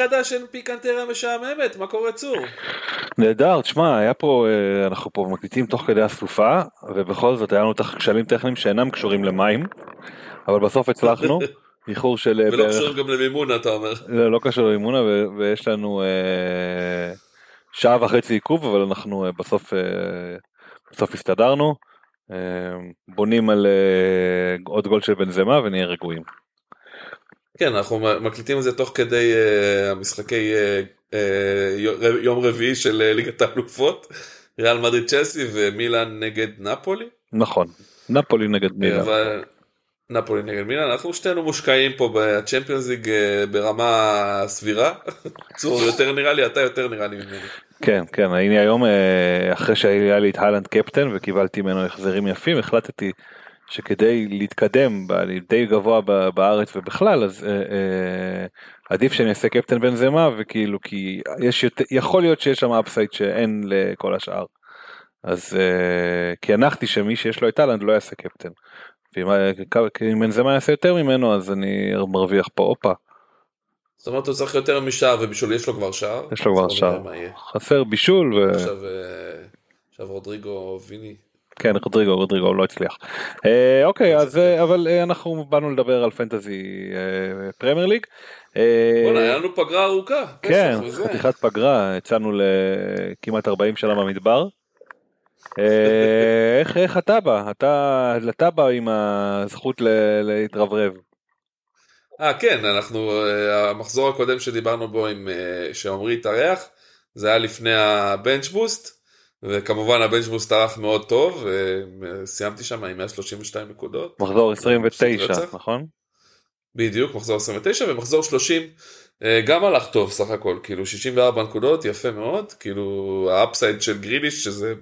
חדש של פיקנטריה משעממת, מה קורה צור? נהדר, תשמע, היה פה, אה, אנחנו פה מקליטים תוך כדי הסופה, ובכל זאת היה לנו את הכשלים טכניים שאינם קשורים למים, אבל בסוף הצלחנו, איחור של... אה, ולא קשורים גם למימונה אתה אומר. לא, לא קשור למימונה, ויש לנו אה, שעה וחצי עיכוב, אבל אנחנו אה, בסוף, אה, בסוף הסתדרנו, אה, בונים על אה, עוד גול של בן זמה ונהיה רגועים. כן, אנחנו מקליטים את זה תוך כדי uh, המשחקי uh, uh, יום רביעי של uh, ליגת האלופות, ריאל מדריד צ'לסי ומילאן נגד נפולי. נכון, נפולי נגד מילאן. אבל... נפולי נגד מילאן, אנחנו שתינו מושקעים פה בצ'מפיונס ליג ברמה סבירה. צור יותר נראה לי, אתה יותר נראה לי ממני. כן, כן, אני היום אחרי שהיה לי את היילנד קפטן וקיבלתי ממנו החזרים יפים, החלטתי שכדי להתקדם די גבוה בארץ ובכלל אז אה, אה, עדיף שאני אעשה קפטן בן זמה וכאילו כי יש יותר יכול להיות שיש שם אפסייד שאין לכל השאר. אז אה, כי הנחתי שמי שיש לו את טאלנט לא יעשה קפטן. ואם בן זמה יעשה יותר ממנו אז אני מרוויח פה הופה. זאת אומרת הוא צריך יותר משער ובישול יש לו כבר שער. יש לו כבר שער. חסר בישול. ו... עכשיו, אה, עכשיו רודריגו ויני כן רודריגו רודריגו לא הצליח. אה, אוקיי אז אה, אבל אה, אנחנו באנו לדבר על פנטזי אה, פרמייר ליג. היה לנו פגרה ארוכה. כן חתיכת פגרה יצאנו לכמעט 40 שנה במדבר. איך איך אתה בא אתה בא עם הזכות להתרברב. אה כן אנחנו המחזור הקודם שדיברנו בו עם שעמרי התארח זה היה לפני ה bench boost. וכמובן הבנצ'בוס טרח מאוד טוב, וסיימתי שם עם 132 נקודות. מחזור 29, נכון? בדיוק, מחזור 29 ומחזור 30 אה, גם הלך טוב סך הכל, כאילו 64 נקודות, יפה מאוד, כאילו ה upside של גריליש, שזה,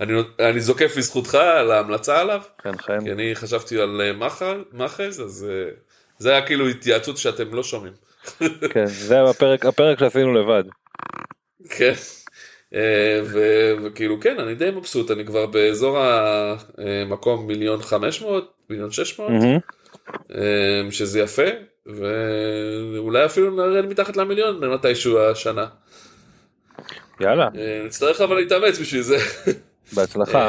אני, אני זוקף לזכותך על ההמלצה עליו, כן, חיים. כי אני חשבתי על אה, מחרז, אז אה, זה היה כאילו התייעצות שאתם לא שומעים. כן, זה הפרק, הפרק שעשינו לבד. כן. אה, וכאילו כן אני די מבסוט אני כבר באזור המקום מיליון חמש מאות מיליון שש מאות אה, שזה יפה ואולי אפילו נרד מתחת למיליון מתישהו השנה. יאללה, אה, נצטרך אבל להתאמץ בשביל זה. בהצלחה.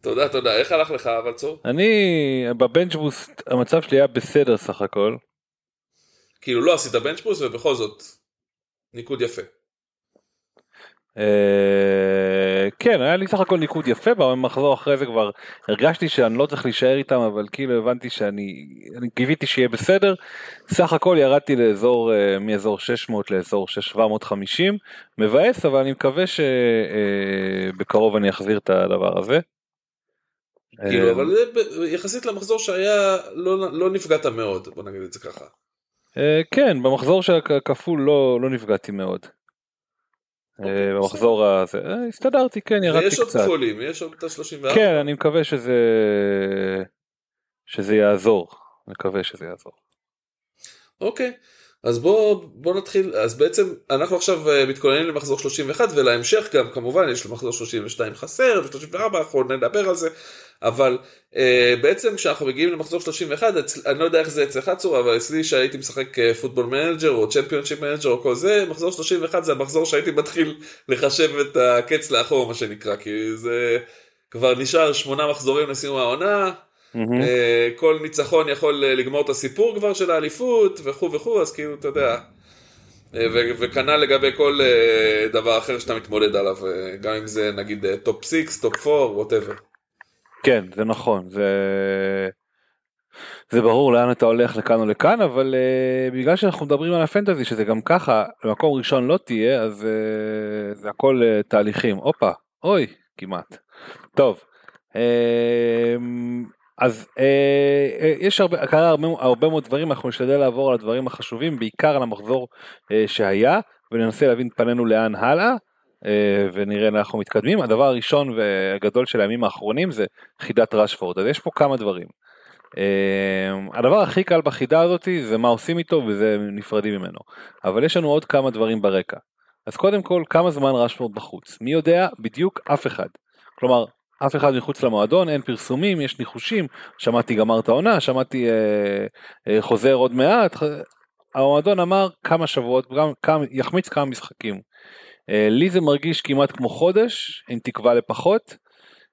תודה, תודה. איך הלך לך אבל צור? אני בבנץ' בוסט המצב שלי היה בסדר סך הכל. כאילו לא עשית בנצ'פוס ובכל זאת ניקוד יפה. אה, כן היה לי סך הכל ניקוד יפה במחזור אחרי זה כבר הרגשתי שאני לא צריך להישאר איתם אבל כאילו הבנתי שאני אני קיוויתי שיהיה בסדר סך הכל ירדתי לאזור אה, מאזור 600 לאזור 750 מבאס אבל אני מקווה שבקרוב אני אחזיר את הדבר הזה. כאילו אה, אבל יחסית למחזור שהיה לא, לא נפגעת מאוד בוא נגיד את זה ככה. אה, כן במחזור של הכפול לא לא נפגעתי מאוד. אה, אוקיי, במחזור הזה אה, הסתדרתי כן ירדתי ויש עוד קצת. כפולים יש עוד את ה-34. כן אני מקווה שזה שזה יעזור מקווה שזה יעזור. אוקיי. אז בוא בוא נתחיל אז בעצם אנחנו עכשיו אה, מתכוננים למחזור 31 ולהמשך גם כמובן יש למחזור 32 חסר ו34 אנחנו נדבר על זה אבל אה, בעצם כשאנחנו מגיעים למחזור 31 אצל, אני לא יודע איך זה אצלך צור אבל אצלי שהייתי משחק אה, Football Manager או Championship Manager או כל זה מחזור 31 זה המחזור שהייתי מתחיל לחשב את הקץ לאחור מה שנקרא כי זה כבר נשאר שמונה מחזורים לסיום העונה. מהמם. אה, כל ניצחון יכול אה, לגמור את הסיפור כבר של האליפות וכו' וכו' אז כאילו אתה יודע. אה, וכנ"ל לגבי כל דבר אחר שאתה מתמודד עליו גם אם זה נגיד top 6 top 4 whatever. כן זה נכון זה זה ברור לאן אתה הולך לכאן או לכאן אבל אה, בגלל שאנחנו מדברים על ה fantasy שזה גם ככה במקום ראשון לא תהיה אז אה, זה הכל אה, תהליכים הופה אוי כמעט טוב uh, אז uh, uh, יש הרבה קרה הרבה, הרבה מאוד דברים אנחנו נשתדל לעבור על הדברים החשובים בעיקר על המחזור uh, שהיה וננסה להבין פנינו לאן הלאה. uh, ונראה לאן אנחנו מתקדמים. הדבר הראשון והגדול של הימים האחרונים זה חידת רשפורד. אז יש פה כמה דברים. Uh, הדבר הכי קל בחידה הזאתי זה מה עושים איתו וזה נפרדים ממנו. אבל יש לנו עוד כמה דברים ברקע. אז קודם כל כמה זמן רשפורד בחוץ? מי יודע? בדיוק אף אחד. כלומר אף אחד מחוץ למועדון אין פרסומים יש ניחושים שמעתי גמר את העונה שמעתי uh, uh, חוזר עוד מעט. המועדון אמר כמה שבועות גם כמה, יחמיץ כמה משחקים uh, לי זה מרגיש כמעט כמו חודש עם תקווה לפחות.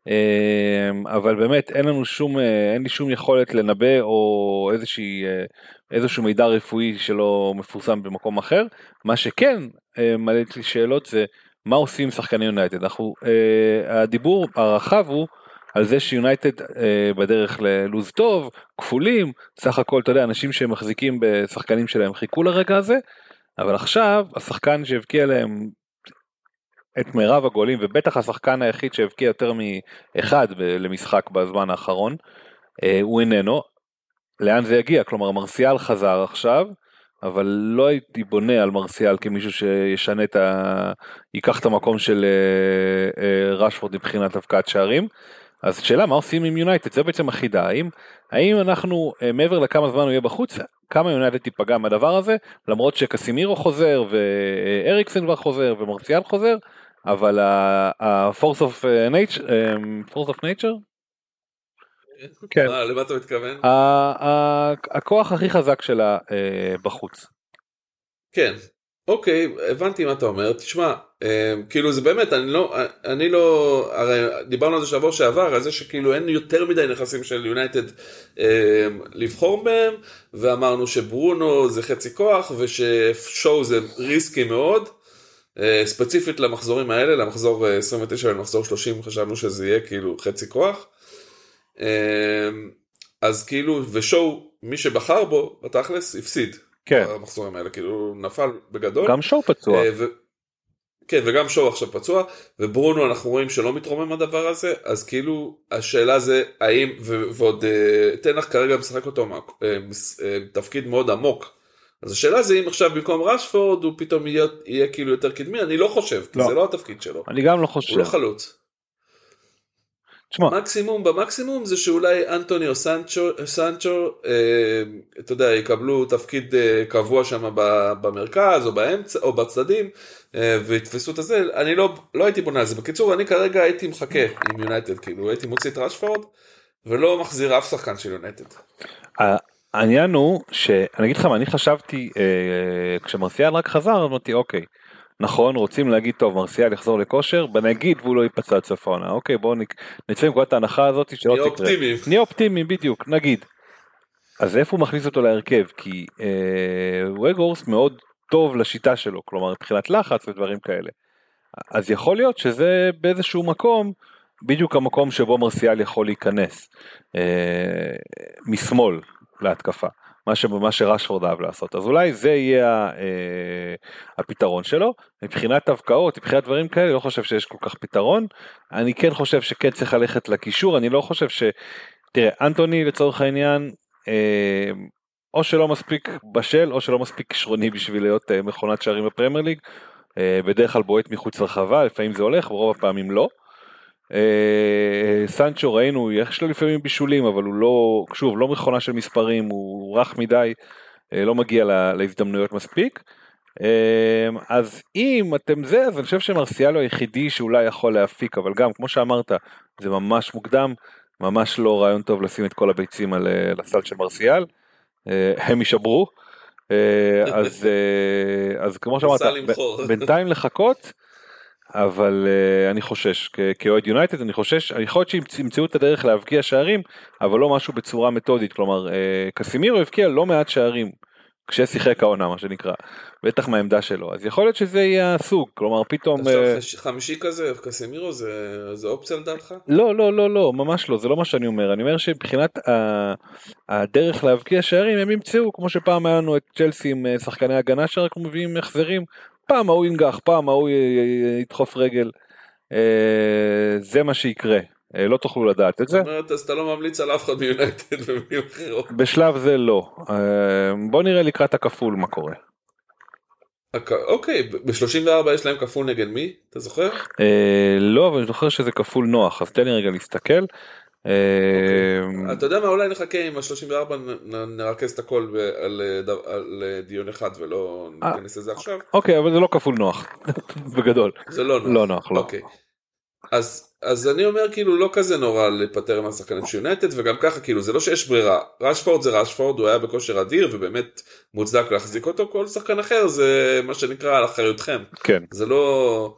אמ, אבל באמת אין לנו שום אה, אין לי שום יכולת לנבא או איזושהי אה, איזשהו מידע רפואי שלא מפורסם במקום אחר מה שכן אה, מעלה לי שאלות זה מה עושים שחקני יונייטד אנחנו הדיבור הרחב הוא על זה שיונייטד בדרך ללוז טוב כפולים סך הכל אתה יודע אנשים שמחזיקים בשחקנים שלהם חיכו לרגע הזה אבל עכשיו השחקן שהבקיע להם את מירב הגולים ובטח השחקן היחיד שהבקיע יותר מאחד למשחק בזמן האחרון אה, הוא איננו. לאן זה יגיע? כלומר מרסיאל חזר עכשיו אבל לא הייתי בונה על מרסיאל כמישהו שישנה את ה... ייקח את המקום של אה, אה, רשפורד מבחינת הבקעת שערים. אז שאלה מה עושים עם יונייטד? זה בעצם החידה. האם האם אנחנו אה, מעבר לכמה זמן הוא יהיה בחוץ כמה יונייטד תיפגע מהדבר הזה? למרות שקסימירו חוזר ואריקסן כבר חוזר ומרסיאל חוזר אבל ה-force of of nature, כן. מה, למה אתה מתכוון? הכוח הכי חזק שלה אה, בחוץ. כן. אוקיי, הבנתי מה אתה אומר. תשמע, אה, כאילו זה באמת, אני לא, אני לא, הרי דיברנו על זה שבוע שעבר, על זה שכאילו אין יותר מדי נכסים של יונייטד אה, לבחור בהם, ואמרנו שברונו זה חצי כוח, וששואו זה ריסקי מאוד. אה, ספציפית למחזורים האלה, למחזור אה, 29 ולמחזור 30 חשבנו שזה יהיה כאילו חצי כוח. אה, אז כאילו, ושואו, מי שבחר בו, בתכלס, הפסיד. כן. במחזורים האלה, כאילו, הוא נפל בגדול. גם שואו פצוע. אה, ו... כן, וגם שואו עכשיו פצוע, וברונו אנחנו רואים שלא מתרומם הדבר הזה, אז כאילו, השאלה זה האם, ו... ועוד אה, תנח כרגע משחק אותו אה, תפקיד מאוד עמוק. אז השאלה זה אם עכשיו במקום רשפורד הוא פתאום יהיה, יהיה כאילו יותר קדמי, אני לא חושב, כי לא. זה לא התפקיד שלו, אני גם לא הוא חושב. לא חלוץ. תשמע, מקסימום במקסימום זה שאולי אנטוני או סנצ'ו, סנצ'ו אה, אתה יודע, יקבלו תפקיד אה, קבוע שם במרכז או באמצע או בצדדים אה, ויתפסו את הזה, אני לא, לא הייתי בונה על זה. בקיצור, אני כרגע הייתי מחכה עם יונייטד, כאילו הייתי מוציא את רשפורד ולא מחזיר אף שחקן של יונייטד. העניין הוא שאני אגיד לך מה אני חשבתי אה, כשמרסיאל רק חזר אמרתי אוקיי נכון רוצים להגיד טוב מרסיאל יחזור לכושר בנגיד והוא לא ייפצע עד סוף העונה אוקיי בואו נצא עם נקודת ההנחה הזאת שלא נהיה תקרה. אופטימיים. נהיה אופטימיים בדיוק נגיד. אז איפה הוא מכניס אותו להרכב כי אה, וגורס מאוד טוב לשיטה שלו כלומר מבחינת לחץ ודברים כאלה. אז יכול להיות שזה באיזשהו מקום בדיוק המקום שבו מרסיאל יכול להיכנס אה, משמאל להתקפה. מה, ש, מה שרשפורד אהב לעשות. אז אולי זה יהיה אה, הפתרון שלו. מבחינת הבקעות מבחינת דברים כאלה לא חושב שיש כל כך פתרון. אני כן חושב שכן צריך ללכת לקישור. אני לא חושב ש... תראה אנטוני לצורך העניין אה, או שלא מספיק בשל או שלא מספיק כישרוני בשביל להיות אה, מכונת שערים בפרמייר ליג. אה, בדרך כלל בועט מחוץ לרחבה לפעמים זה הולך ברוב הפעמים לא. אה, סנצ'ו ראינו יש לו לפעמים בישולים אבל הוא לא שוב לא מכונה של מספרים הוא רך מדי אה, לא מגיע לה, להזדמנויות מספיק. אה, אז אם אתם זה אז אני חושב שמרסיאל הוא היחידי שאולי יכול להפיק אבל גם כמו שאמרת זה ממש מוקדם ממש לא רעיון טוב לשים את כל הביצים על אה, הסל של מרסיאל הם יישברו אז אז כמו שאמרת בינתיים לחכות. אבל uh, אני חושש כאוהד יונייטד אני חושש יכול להיות שימצאו את הדרך להבקיע שערים אבל לא משהו בצורה מתודית כלומר uh, קסימירו הבקיע לא מעט שערים כששיחק העונה מה שנקרא בטח מהעמדה שלו אז יכול להיות שזה יהיה הסוג כלומר פתאום אה, חמישי- כזה, קסמירו, זה זה אופציה לדעתך? לא לא לא לא ממש לא זה לא מה שאני אומר אני אומר שמבחינת ה- הדרך להבקיע שערים הם ימצאו כמו שפעם היה לנו את צ'לסי עם שחקני הגנה שרק מביאים החזרים פעם ההוא ינגח פעם ההוא ידחוף רגל אה, זה מה שיקרה אה, לא תוכלו לדעת את זה זאת אומרת, אז אתה לא ממליץ על אף אחד מיונייטד ומילים אחרות. בשלב זה לא אה, בוא נראה לקראת הכפול מה קורה אוק- אוקיי, ב-34 יש להם כפול נגד מי? אתה זוכר? לא אבל אני זוכר שזה כפול נוח אז תן לי רגע להסתכל. אה, אתה יודע מה, אולי נחכה עם ה-34, נרכז את הכל על אה, דיון אחד ולא אה. ניכנס לזה עכשיו. אוקיי אבל זה לא כפול נוח בגדול זה לא נוח. לא נוח, לא. אוקיי. אז, אז אני אומר כאילו לא כזה נורא להיפטר מהשחקנים של יונייטד וגם ככה כאילו זה לא שיש ברירה רשפורד זה רשפורד הוא היה בכושר אדיר ובאמת מוצדק להחזיק אותו כל שחקן אחר זה מה שנקרא על אחריותכם כן זה לא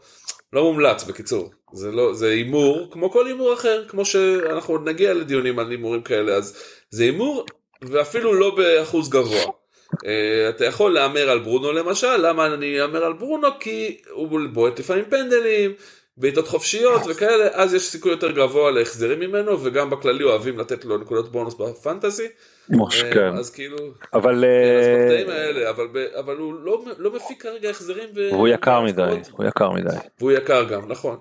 לא מומלץ בקיצור זה לא זה הימור כמו כל הימור אחר כמו שאנחנו עוד נגיע לדיונים על הימורים כאלה אז זה הימור ואפילו לא באחוז גבוה. Uh, אתה יכול להמר על ברונו למשל למה אני אהמר על ברונו כי הוא בועט לפעמים פנדלים בעיטות חופשיות וכאלה אז יש סיכוי יותר גבוה להחזרים ממנו וגם בכללי אוהבים לתת לו נקודות בונוס בפנטזי מוש, אה, כן. אז כאילו אבל אז אה, בקטעים האלה אבל, ב- אבל הוא לא, לא מפיק כרגע החזרים ב- הוא יקר מדי. הוא יקר מדי והוא יקר גם, נכון.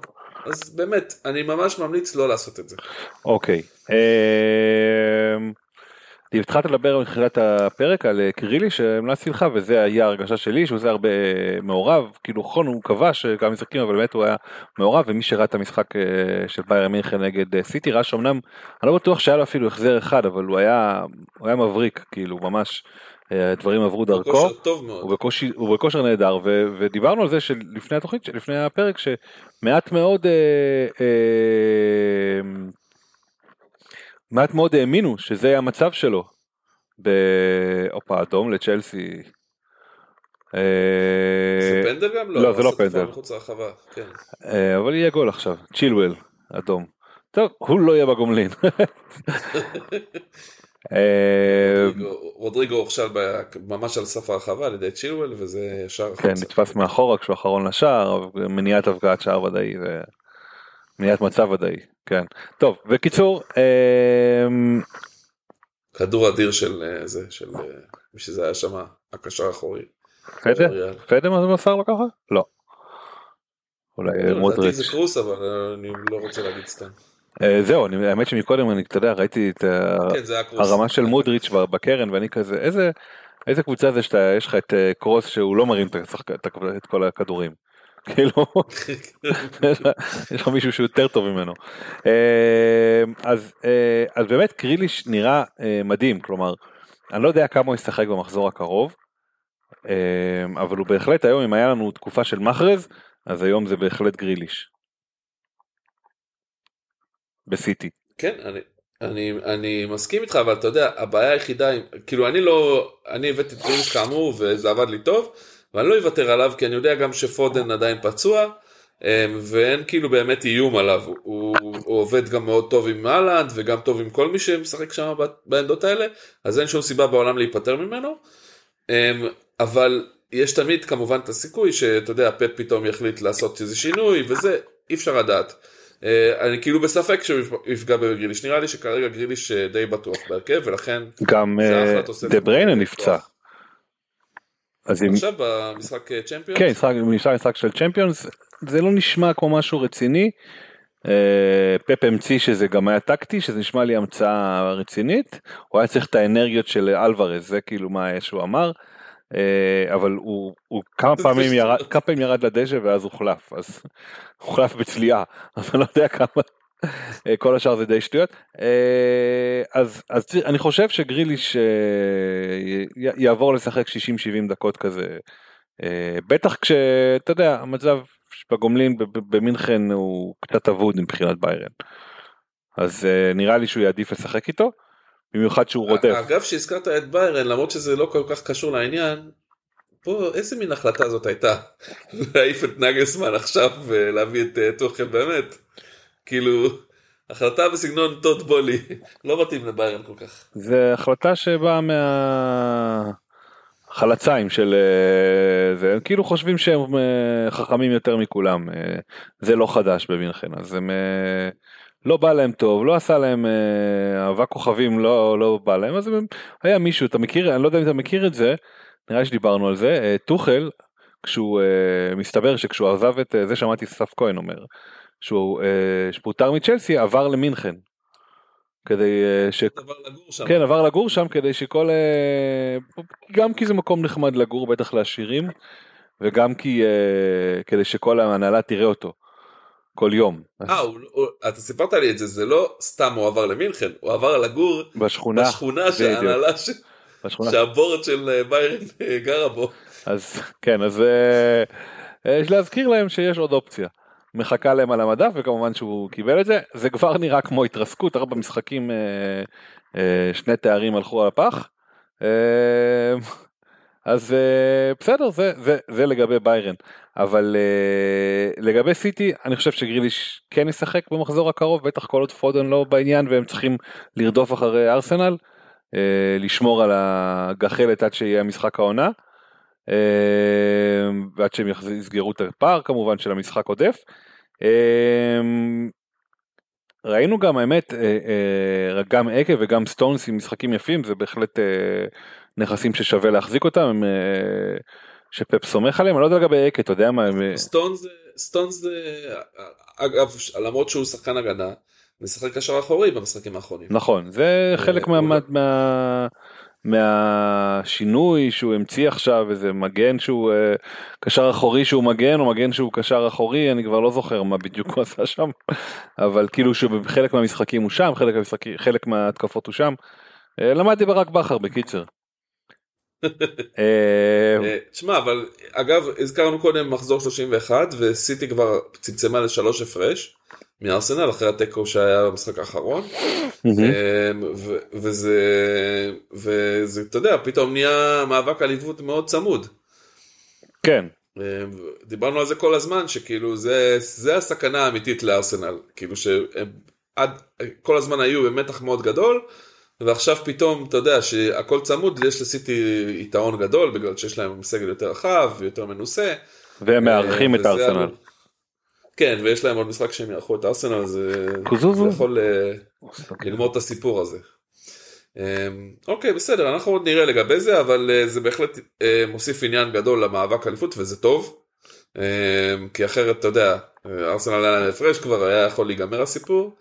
אז באמת, אני ממש ממליץ לא לעשות את זה. אוקיי. אמ, התחלת לדבר מתחילת הפרק על אה, קרילי שהמלצתי לך וזה היה הרגשה שלי שהוא זה הרבה אה, מעורב כאילו נכון הוא כבש כמה משחקים אבל באמת הוא היה מעורב ומי שראה את המשחק אה, של בייר מינכן נגד סיטי ראה שאומנם אני לא בטוח שהיה לו אפילו החזר אחד אבל הוא היה הוא היה מבריק כאילו ממש הדברים עברו דרכו. כושר טוב מאוד. הוא בכושר, הוא בכושר נהדר ו, ודיברנו על זה שלפני התוכנית לפני הפרק שמעט מאוד אה, אה, מעט מאוד האמינו שזה המצב שלו. בהופה אדום לצ'לסי. אה, זה פנדל גם? לא, זה לא עשה תקופה פנדל. כן. אה, אבל יהיה גול עכשיו צ'ילואל אדום. טוב הוא לא יהיה בגומלין. אה, רודריגו- הוכשל ממש על סף הרחבה על ידי צ'ילואל וזה ישר כן. נתפס מאחורה כשהוא אחרון לשער מניעת הבקעת שער ודאי ומניעת מצב ודאי כן טוב בקיצור אמ, כדור אדיר של אה, זה, של אה, מי שזה היה שם, הקשר האחורי. פדה. פדה מסר לו ככה לא. אולי לא, לדעתי מודריץ' זה קרוס אבל אה, אני לא רוצה להגיד סתם. אה, זהו אני- האמת שמקודם אני אתה יודע ראיתי את כן. הרמה של מודריץ' בקרן ואני כזה איזה איזה קבוצה זה שאתה יש לך את אה, קרוס שהוא לא מרים את השחק- את כל הכדורים. כאילו יש לך מישהו שהוא יותר טוב ממנו. אה, אז אז באמת קריליש נראה אה, מדהים כלומר אני לא יודע כמה הוא ישחק במחזור הקרוב. אבל הוא בהחלט היום אם היה לנו תקופה של מחרז אז היום זה בהחלט גריליש. בסיטי. כן, אני, אני, אני מסכים איתך, אבל אתה יודע, הבעיה היחידה, כאילו אני לא, אני הבאתי את גריליש כאמור וזה עבד לי טוב, ואני לא אוותר עליו כי אני יודע גם שפודן עדיין פצוע, אמ, ואין כאילו באמת איום עליו, הוא, הוא עובד גם מאוד טוב עם אהלנד וגם טוב עם כל מי שמשחק שם בעמדות האלה, אז אין שום סיבה בעולם להיפטר ממנו, אמ, אבל יש תמיד כמובן את הסיכוי שאתה יודע, פפ פתאום יחליט לעשות איזה שינוי וזה, אי אפשר לדעת. אה, אני כאילו בספק שהוא יפגע בגריליש, נראה לי שכרגע גריליש אה, די בטוח בהרכב ולכן גם דה בריינה נפצע. אז. עכשיו במשחק צ'מפיונס? כן, משחק, משחק, משחק של צ'מפיונס, זה לא נשמע כמו משהו רציני. אה, פפ המציא שזה גם היה טקטי, שזה נשמע לי המצאה רצינית. הוא היה צריך את האנרגיות של אלוורז, זה כאילו מה שהוא אמר. אה, אבל הוא, הוא כמה פעמים ירד, כמה פעמים ירד לדשא ואז הוחלף, אז הוחלף בצליעה, אז אני לא יודע כמה, אה, כל השאר זה די שטויות. אה, אז, אז אני חושב שגריליש יעבור לשחק 60-70 דקות כזה, בטח כשאתה יודע, המצב בגומלין במינכן הוא קצת אבוד מבחינת ביירן. אז נראה לי שהוא יעדיף לשחק איתו. במיוחד שהוא רודף. אגב שהזכרת את ביירן למרות שזה לא כל כך קשור לעניין. פה איזה מין החלטה זאת הייתה להעיף את נגלסמן עכשיו ולהביא את uh, טוחל באמת כאילו החלטה בסגנון טוט בולי לא מתאים לביירן כל כך. זה החלטה שבאה מהחלציים של אה, זה הם כאילו חושבים שהם אה, חכמים יותר מכולם זה לא חדש במינכן אז הם. לא בא להם טוב, לא עשה להם אה, אהבה כוכבים, לא, לא בא להם, אז היה מישהו, אתה מכיר, אני לא יודע אם אתה מכיר את זה, נראה לי שדיברנו על זה, אה, טוחל, כשהוא, אה, מסתבר שכשהוא עזב את, זה שמעתי סף כהן אומר, שהוא פוטר מצ'לסי עבר למינכן. כדי ש... עבר לגור שם. כן, עבר לגור שם כדי שכל... גם כי זה מקום נחמד לגור, בטח לעשירים, וגם כי... כדי שכל ההנהלה תראה אותו. כל יום. אה, אתה סיפרת לי את זה, זה לא סתם הוא עבר למינכן, הוא עבר לגור בשכונה, בשכונה שההנהלה, ש... בשכונה. שהבורד של אה, ביירן אה, גרה בו. אז כן, אז אה, יש להזכיר להם שיש עוד אופציה. מחכה להם על המדף וכמובן שהוא קיבל את זה, זה כבר נראה כמו התרסקות, ארבע משחקים שני תארים הלכו על הפח. אז בסדר זה, זה, זה לגבי ביירן. אבל uh, לגבי סיטי אני חושב שגריליש כן ישחק במחזור הקרוב בטח כל עוד פודן לא בעניין והם צריכים לרדוף אחרי ארסנל אה, לשמור על הגחלת עד שיהיה משחק העונה אה, ועד שהם יסגרו את הפער כמובן של המשחק עודף. ראינו גם האמת גם אקה וגם סטונס עם משחקים יפים זה בהחלט נכסים ששווה להחזיק אותם. הם, שפפ סומך עליהם אני לא יודע לגבי אקה אתה יודע מה סטונס סטונס זה אגב למרות שהוא שחקן הגנה משחק קשר אחורי במשחקים האחרונים נכון זה חלק מה, מה, מהשינוי שהוא המציא עכשיו איזה מגן שהוא uh, קשר אחורי שהוא מגן או מגן שהוא קשר אחורי אני כבר לא זוכר מה בדיוק הוא עשה שם אבל כאילו שחלק מהמשחקים הוא שם חלק, מהמשחקים, חלק מההתקפות הוא שם. Uh, למדתי ברק בכר בקיצר. אה, אה, תשמע אבל אגב הזכרנו קודם מחזור 31 וסיטי כבר צמצמה לשלוש הפרש מארסנל אחרי התיקו שהיה במשחק האחרון אה, וזה וזה אתה יודע פתאום נהיה מאבק אליפות מאוד צמוד. כן. דיברנו על זה כל הזמן שכאילו זה זה הסכנה האמיתית לארסנל כאילו שהם עד כל הזמן היו במתח מאוד גדול ועכשיו פתאום אתה יודע שהכל צמוד יש לסיטי יתרון גדול בגלל שיש להם סגל יותר רחב ויותר מנוסה. והם מארחים את ארסנל. כן ויש להם עוד משחק שהם יארחו את ארסנל זה יכול אה, ללמוד את הסיפור הזה. אמ, אוקיי בסדר אנחנו עוד נראה לגבי זה אבל אה, זה בהחלט אה, מוסיף עניין גדול למאבק אליפות וזה טוב. אמ, כי אחרת אתה יודע ארסנל היה הפרש כבר היה יכול להיגמר הסיפור.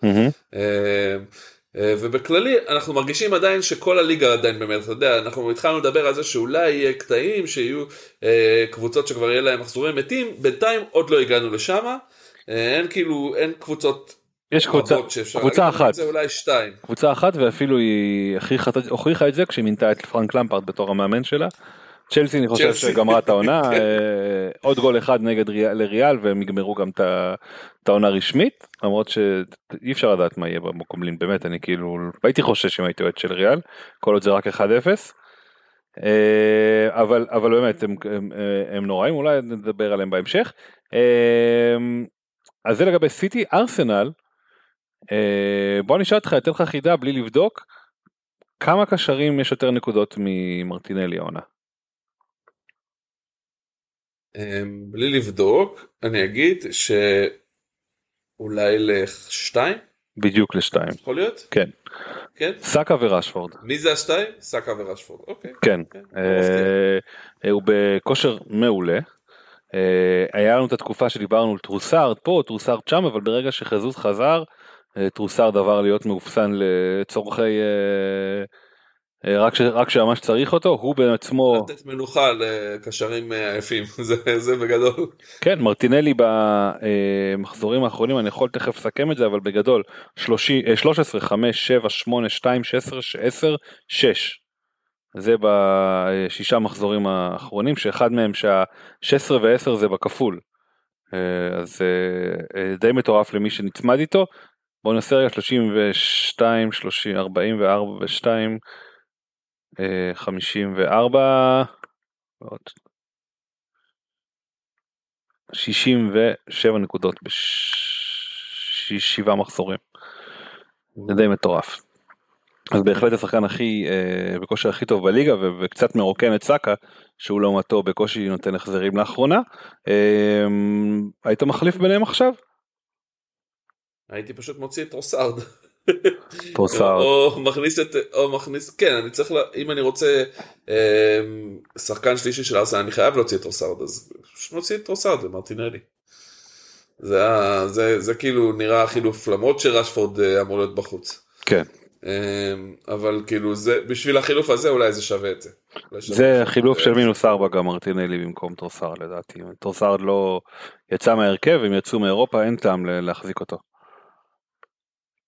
אה, ובכללי אנחנו מרגישים עדיין שכל הליגה עדיין באמת, אתה יודע, אנחנו התחלנו לדבר על זה שאולי יהיה קטעים, שיהיו אה, קבוצות שכבר יהיה להם מחזורי מתים, בינתיים עוד לא הגענו לשם, אין כאילו, אין קבוצות יש קבוצה, קבוצה אחת, זה אולי שתיים. קבוצה אחת ואפילו היא הוכיחה את זה כשהיא מינתה את פרנק למפרד בתור המאמן שלה, צ'לסי אני חושב. שגמרה את העונה. אה, עוד גול אחד נגד ריאל- לריאל והם יגמרו גם את העונה רשמית, למרות שאי אפשר לדעת מה יהיה במקומלין, באמת, אני כאילו, הייתי חושש אם הייתי אוהד של ריאל, כל עוד זה רק 1-0. אה, אבל אבל באמת הם, הם, אה, הם נוראים אולי נדבר עליהם בהמשך. אז זה לגבי סיטי ארסנל. אה, בוא נשאל אותך אתן לך חידה בלי לבדוק כמה קשרים יש יותר נקודות ממרטינלי העונה. אמ, בלי לבדוק, אני אגיד שאולי לשתיים, בדיוק לשתיים. יכול להיות? כן. כן? סאקה ורשפורד. מי זה השתיים? סאקה ורשפורד, אוקיי. כן. כן. אה, אה, הוא בכושר מעולה. אה, היה לנו את התקופה שדיברנו על טרוסארד פה, טרוסארד שם, אבל ברגע שז'זוס חזר, אה, טרוסארד עבר להיות מאופסן לצורכי... אה, רק ש- רק שממש צריך אותו, הוא בעצמו, לתת מנוחה לקשרים עייפים, זה- זה בגדול. כן, מרטינלי במחזורים האחרונים, אני יכול תכף לסכם את זה, אבל בגדול, 30, אה, 13, 5, 7, 8, 2, 16, 10, 6. זה בשישה מחזורים האחרונים, שאחד מהם שה-16 ו-10 זה בכפול. אה, אז אה, אה, די מטורף למי שנצמד איתו. בואו נעשה רגע 32, 30, 44 ו-2, 54, ועוד 67 נקודות בשבעה מחזורים. זה די מטורף. אז בהחלט השחקן הכי אה, בכושר הכי טוב בליגה וקצת מרוקן את סאקה שהוא לעומתו בקושי נותן החזרים לאחרונה. אה, היית מחליף ביניהם עכשיו? הייתי פשוט מוציא את טרוסארד. טרוסארד. או מכניס את, או מכניס, כן, אני צריך, לה, אם אני רוצה אה, שחקן שלישי של ארסנל, אני חייב להוציא את טרוסארד, אז פשוט מוציא את טרוסארד ומרטינלי. זה, זה, זה כאילו נראה חילוף למרות שרשפורד אה, אמור להיות בחוץ. כן. אה, אבל כאילו זה, בשביל החילוף הזה אולי זה שווה את זה. זה את חילוף זה. של מינוס 4 גם מרטינלי במקום טרוסארד לדעתי. טרוסארד לא יצא מההרכב הם יצאו מאירופה אין טעם להחזיק אותו.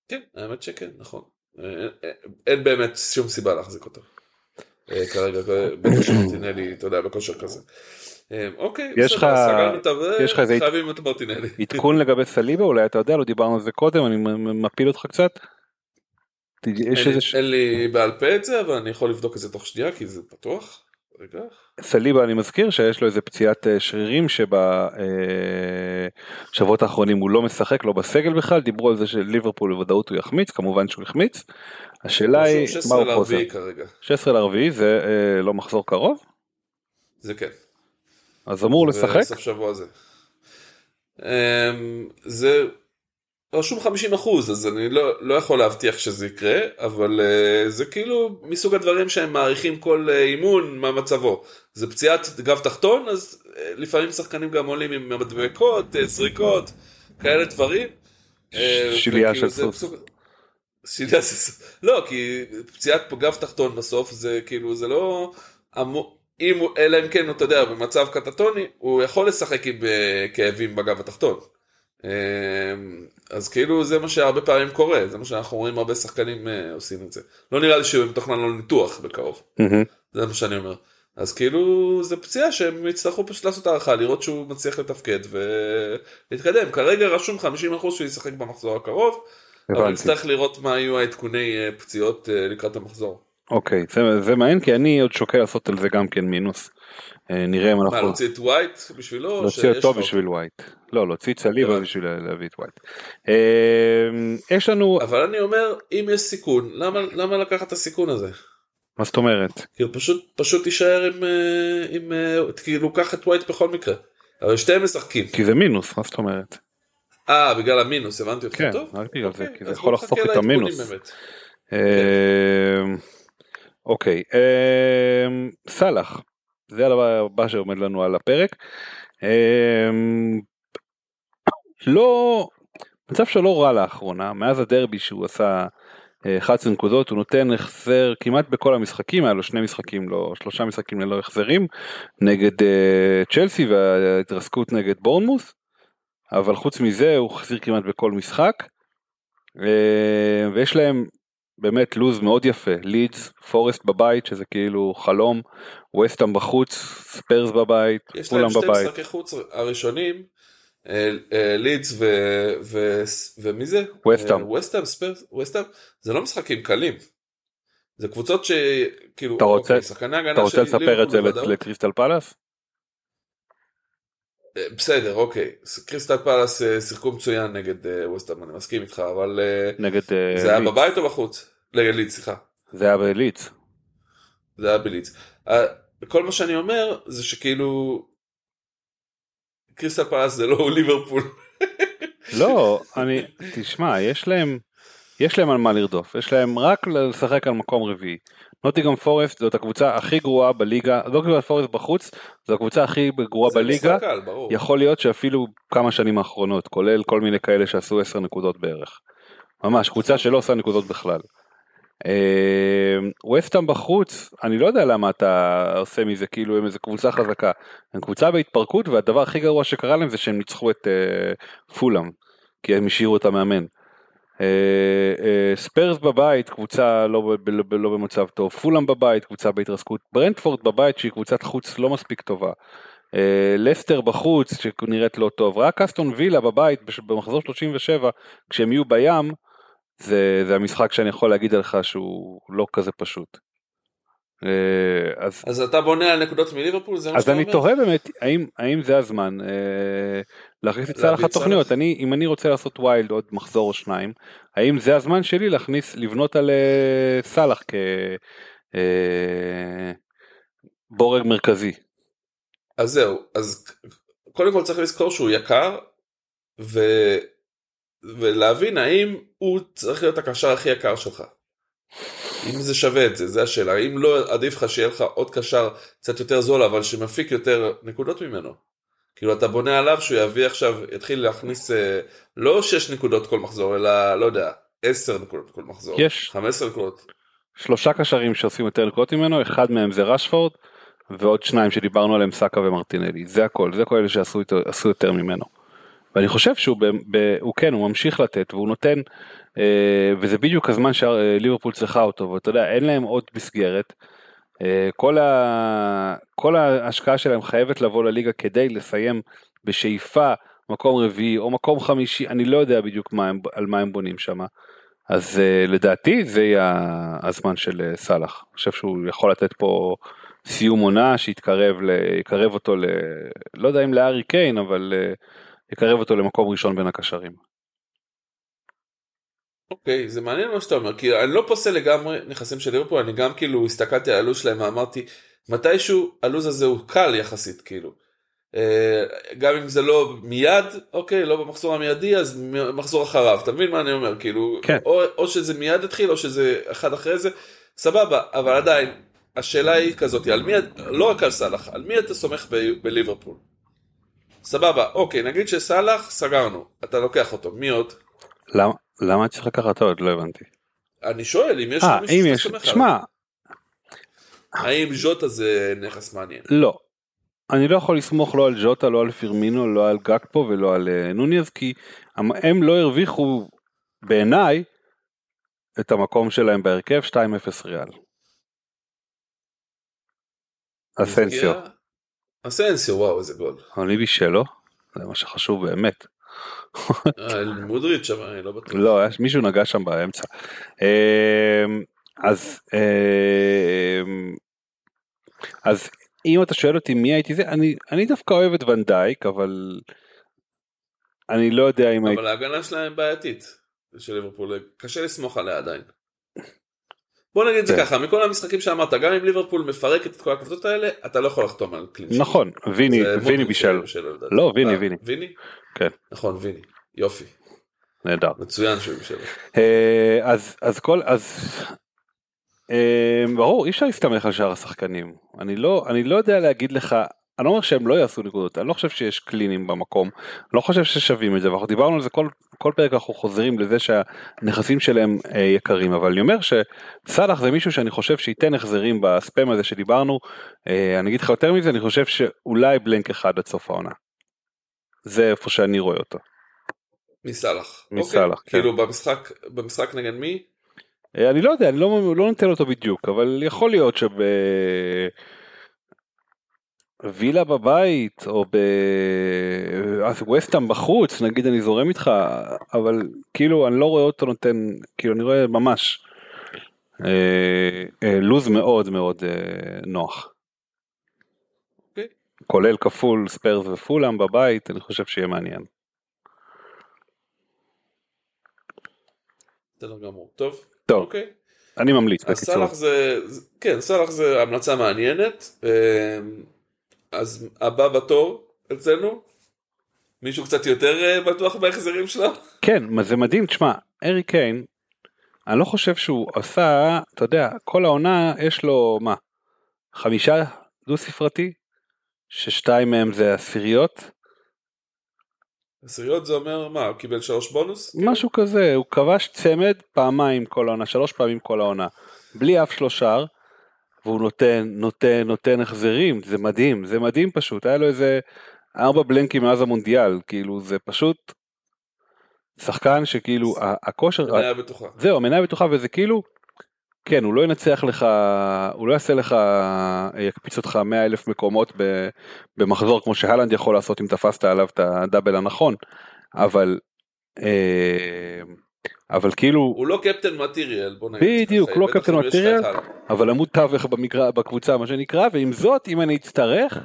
כן, האמת שכן, נכון. אה, אה, אין באמת שום סיבה להחזיק אותו. אה, כרגע, בטח שמרטינלי, אתה יודע, בכושר כזה. אוקיי, יש לך- יש לך איזה-. עדכון לגבי סליבה אולי אתה יודע לא דיברנו על זה קודם אני מפיל אותך קצת. יש אין- איזה אין לי בעל פה את זה, אבל אני יכול לבדוק את זה תוך שנייה, כי זה פתוח. רגע. סליבה אני מזכיר שיש לו איזה פציעת אה, שרירים שבשבועות האחרונים הוא לא משחק לא בסגל בכלל דיברו על זה שליברפול בוודאות הוא יחמיץ כמובן שהוא החמיץ. השאלה היא מה 16 הוא חוזר. לרביעי כרגע. 16 לרביעי זה אה, לא מחזור קרוב זה כן. אז אמור לשחק סוף שבוע זה. אמ, זה רשום 50 אחוז אז אני לא, לא יכול להבטיח שזה יקרה אבל uh, זה כאילו מסוג הדברים שהם מעריכים כל uh, אימון מה מצבו זה פציעת גב תחתון אז uh, לפעמים שחקנים גם עולים עם מדבקות uh, זריקות כאלה דברים. שליה וכאילו של זה סוס. מסוג- שליה של סוס. לא כי פציעת גב תחתון בסוף זה כאילו זה לא. אמור- אם אלא אם כן, אתה יודע, במצב קטטוני, הוא יכול לשחק עם כאבים בגב התחתון. אה, אז כאילו זה מה שהרבה פעמים קורה, זה מה שאנחנו רואים הרבה שחקנים אה, עושים את זה. לא נראה לי שהוא מתוכנן לו ניתוח בקרוב. זה מה שאני אומר. אז כאילו זה פציעה שהם יצטרכו פשוט לעשות הערכה, לראות שהוא מצליח לתפקד ולהתקדם. כרגע רשום 50% שהוא ישחק במחזור הקרוב, אבל. נצטרך לראות מה יהיו העדכוני אה, פציעות אה, לקראת המחזור. אוקיי זה, זה מעניין כי אני עוד שוקל לעשות על זה גם כן מינוס. אה, נראה אם מה, אנחנו להוציא את ווייט בשבילו? להוציא אותו בשביל ווייט. לא להוציא את סליבה. בשביל להביא את ווייט. אה, יש לנו אבל אני אומר, אם יש סיכון, למה, לקחת את הסיכון הזה? מה זאת אומרת כאילו פשוט, פשוט תישאר עם, אה, עם, אה, כאילו קח את ווייט בכל מקרה. אבל שתיהם משחקים. כי זה מינוס מה זאת אומרת. אה, בגלל המינוס, הבנתי אותך כן, טוב. רק בגלל זה, אוקיי, כי זה יכול לחסוך את המינוס. אה, אוקיי, אה, סאלח, זה הדבר הבא שעומד לנו על הפרק. אה, לא, מצב שלו לא רע לאחרונה, מאז הדרבי שהוא עשה אה, 11 נקודות, הוא נותן החזר כמעט בכל המשחקים, היה לו שני משחקים, לא, שלושה משחקים ללא החזרים, נגד אה, צ'לסי וההתרסקות נגד בורנמות', אבל חוץ מזה הוא החזיר כמעט בכל משחק. אה, ויש להם באמת לוז מאוד יפה, לידס, פורסט בבית שזה כאילו חלום, וסטהאם בחוץ, ספיירס בבית, יש להם כולם שתי בבית. משחקי חוץ הראשונים, אה, אה, לידס ו... ו... ומי זה? וסטהאם. אה, וסטהאם, ספיירס, וסטהאם, זה לא משחקים קלים. זה קבוצות שכאילו, אתה רוצה- אוקיי, אתה רוצה לספר את זה. לקריסטל פלאס? אה, בסדר, אוקיי. קריסטל פלאס אה, שיחקו מצוין נגד אה, ווסטהאם, אני מסכים איתך, אבל אה, נגד אה, זה היה. בבית או בחוץ? לידס, סליחה. זה היה בלידס. זה היה בלידס. אה, כל מה שאני אומר זה שכאילו קריסטל פלאס זה לא ליברפול. לא, אני, תשמע, יש להם, יש להם על מה לרדוף, יש להם רק לשחק על מקום רביעי. נוטיגרם פורסט זאת הקבוצה הכי גרועה בליגה, נוטיגרם פורסט בחוץ, זו הקבוצה הכי גרועה בליגה, ברור. יכול להיות שאפילו כמה שנים האחרונות, כולל כל מיני כאלה שעשו 10 נקודות בערך. ממש, קבוצה שלא עושה נקודות בכלל. ווסטהאם בחוץ, אני לא יודע למה אתה עושה מזה כאילו הם איזה קבוצה חזקה. הם קבוצה בהתפרקות והדבר הכי גרוע שקרה להם זה שהם ניצחו את אה, פולאם, כי הם השאירו את המאמן. אה, אה, ספיירס בבית, קבוצה לא, לא במצב טוב, פולאם בבית, קבוצה בהתרסקות, ברנטפורד בבית שהיא קבוצת חוץ לא מספיק טובה. לסטר בחוץ שנראית לא טוב, רק אסטון וילה בבית במחזור 37 כשהם יהיו בים זה, זה המשחק שאני יכול להגיד עליך שהוא לא כזה פשוט. אה, אז, אז אתה בונה על נקודות מליברפול? זה מה אז שאתה אני אומר? תוהה באמת האם, האם זה הזמן אה, להכניס את לתוכניות, סאלח? אני, אם אני רוצה לעשות ויילד עוד מחזור או שניים, האם זה הזמן שלי להכניס, לבנות על אה, סאלח כבורג מרכזי. אז זהו, אז קודם כל צריך לזכור שהוא יקר, ו... ולהבין האם הוא צריך להיות הקשר הכי יקר שלך. אם זה שווה את זה, זה השאלה. אם לא, עדיף לך שיהיה לך עוד קשר קצת יותר זול, אבל שמפיק יותר נקודות ממנו. כאילו אתה בונה עליו שהוא יביא עכשיו, יתחיל להכניס אה, לא 6 נקודות כל מחזור, אלא לא יודע, 10 נקודות כל מחזור. יש. 15 נקודות. שלושה קשרים שעושים יותר נקודות ממנו, אחד מהם זה רשפורד, ועוד שניים שדיברנו עליהם סאקה ומרטינלי, זה הכל, זה כל אלה שעשו יותר ממנו. ואני חושב שהוא ב, ב, הוא כן, הוא ממשיך לתת, והוא נותן, אה, וזה בדיוק הזמן שליברפול צריכה אותו, ואתה יודע, אין להם עוד מסגרת. אה, כל, ה, כל ההשקעה שלהם חייבת לבוא לליגה כדי לסיים בשאיפה מקום רביעי או מקום חמישי, אני לא יודע בדיוק מה הם, על מה הם בונים שם. אז uh, לדעתי זה יהיה הזמן של uh, סאלח. אני חושב שהוא יכול לתת פה סיום עונה שיתקרב ל- אותו ל... לא יודע אם לארי קיין אבל uh, יקרב אותו למקום ראשון בין הקשרים. אוקיי, זה מעניין מה שאתה אומר, כי אני לא פוסל לגמרי נכסים של ליברפול, אני גם כאילו הסתכלתי על הלו"ז שלהם ואמרתי, מתישהו הלו"ז הזה הוא קל יחסית, כאילו. אה, גם אם זה לא מיד, אוקיי, לא במחזור המיידי, אז מחזור אחריו, אתה מבין מה אני אומר, כאילו, כן. או, או שזה מיד יתחיל, או שזה אחד אחרי זה, סבבה, אבל עדיין, השאלה היא כזאת, על מי, לא רק על סאלח, על מי אתה סומך ב, בליברפול? סבבה, אוקיי, נגיד שסאלח, סגרנו, אתה לוקח אותו, מי עוד? למה למה צריך לקחת עוד לא הבנתי. אני שואל אם יש אה מישהו שאתה סומך עליו. האם ז'וטה זה נכס מעניין? לא. אני לא יכול לסמוך לא על ג'וטה לא על פירמינו לא על גקפו ולא על uh, נוניז כי הם לא הרוויחו בעיניי את המקום שלהם בהרכב 2-0 ריאל. אסנסיו. אסנסיו, וואו איזה גול. אבל מי בישל לו? זה מה שחשוב באמת. אה, מודריץ' שם, אני לא בטוח. לא, מישהו נגע שם באמצע. אמ, אז אמ, אז אם אתה שואל אותי מי הייתי זה, אני, אני דווקא אוהב את ונדייק, אבל אני לא יודע אם הייתי... אבל ההגנה שלהם בעייתית. של ליברפול, קשה לסמוך עליה עדיין. בוא נגיד את זה כן. ככה, מכל המשחקים שאמרת, גם אם ליברפול מפרקת את כל הקבוצות האלה, אתה לא יכול לחתום על clean sheet. נכון, ויני, ויני בישל. לא, ויני, אה, ויני. ויני? כן. נכון, ויני. יופי. נהדר. מצוין שהוא בישל. אה, אז אז כל אז אה, ברור אי אפשר להסתמך על שאר השחקנים אני לא אני לא יודע להגיד לך אני לא אומר שהם לא יעשו נקודות אני לא חושב שיש קלינים במקום אני לא חושב ששווים את זה ואנחנו דיברנו על זה כל כל פרק אנחנו חוזרים לזה שהנכסים שלהם אה, יקרים אבל אני אומר שסאלח זה מישהו שאני חושב שייתן החזרים בספאם הזה שדיברנו אה, אני אגיד לך יותר מזה אני חושב שאולי בלנק אחד עד סוף העונה. זה איפה שאני רואה אותו. מסאלח. מסאלח, אוקיי. כן. כאילו במשחק, במשחק נגד מי? אה, אני לא יודע, אני לא, לא נותן אותו בדיוק, אבל יכול להיות שבווילה בבית, או בווסטאם בחוץ, נגיד אני זורם איתך, אבל כאילו אני לא רואה אותו נותן, כאילו אני רואה ממש אה, אה, לוז מאוד מאוד אה, נוח. אוקיי. כולל כפול ספיירס ופולאם בבית, אני חושב שיהיה מעניין. בסדר גמור. טוב. טוב. אוקיי. אני ממליץ אז בקיצור. סאלח זה, זה- כן, סאלח זה המלצה מעניינת. אז הבא בתור אצלנו, מישהו קצת יותר אה, בטוח בהחזרים שלו? כן, מה זה מדהים, תשמע, ארי קיין, אני לא חושב שהוא עשה, אתה יודע, כל העונה יש לו מה, חמישה דו ספרתי, ששתיים מהם זה עשיריות, עשיריות זה אומר מה, הוא קיבל שלוש בונוס? משהו כזה, הוא כבש צמד פעמיים כל העונה, שלוש פעמים כל העונה, בלי אף שלושר, והוא נותן, נותן, נותן החזרים, זה מדהים, זה מדהים פשוט, היה לו איזה ארבע בלנקים מאז המונדיאל, כאילו זה פשוט שחקן שכאילו הכושר, מניה בטוחה. זהו, המניה בטוחה וזה כאילו, כן, הוא לא ינצח לך, הוא לא יעשה לך, יקפיץ אותך 100 אלף מקומות במחזור כמו שהלנד יכול לעשות אם תפסת עליו את הדאבל הנכון, אבל, אה, אבל כאילו, הוא לא קפטן מטריאל, בוא נגיד. בדיוק, לא קפטן מטריאל. אבל עמוד תווך במקרא, בקבוצה מה שנקרא, ועם זאת, אם אני אצטרך,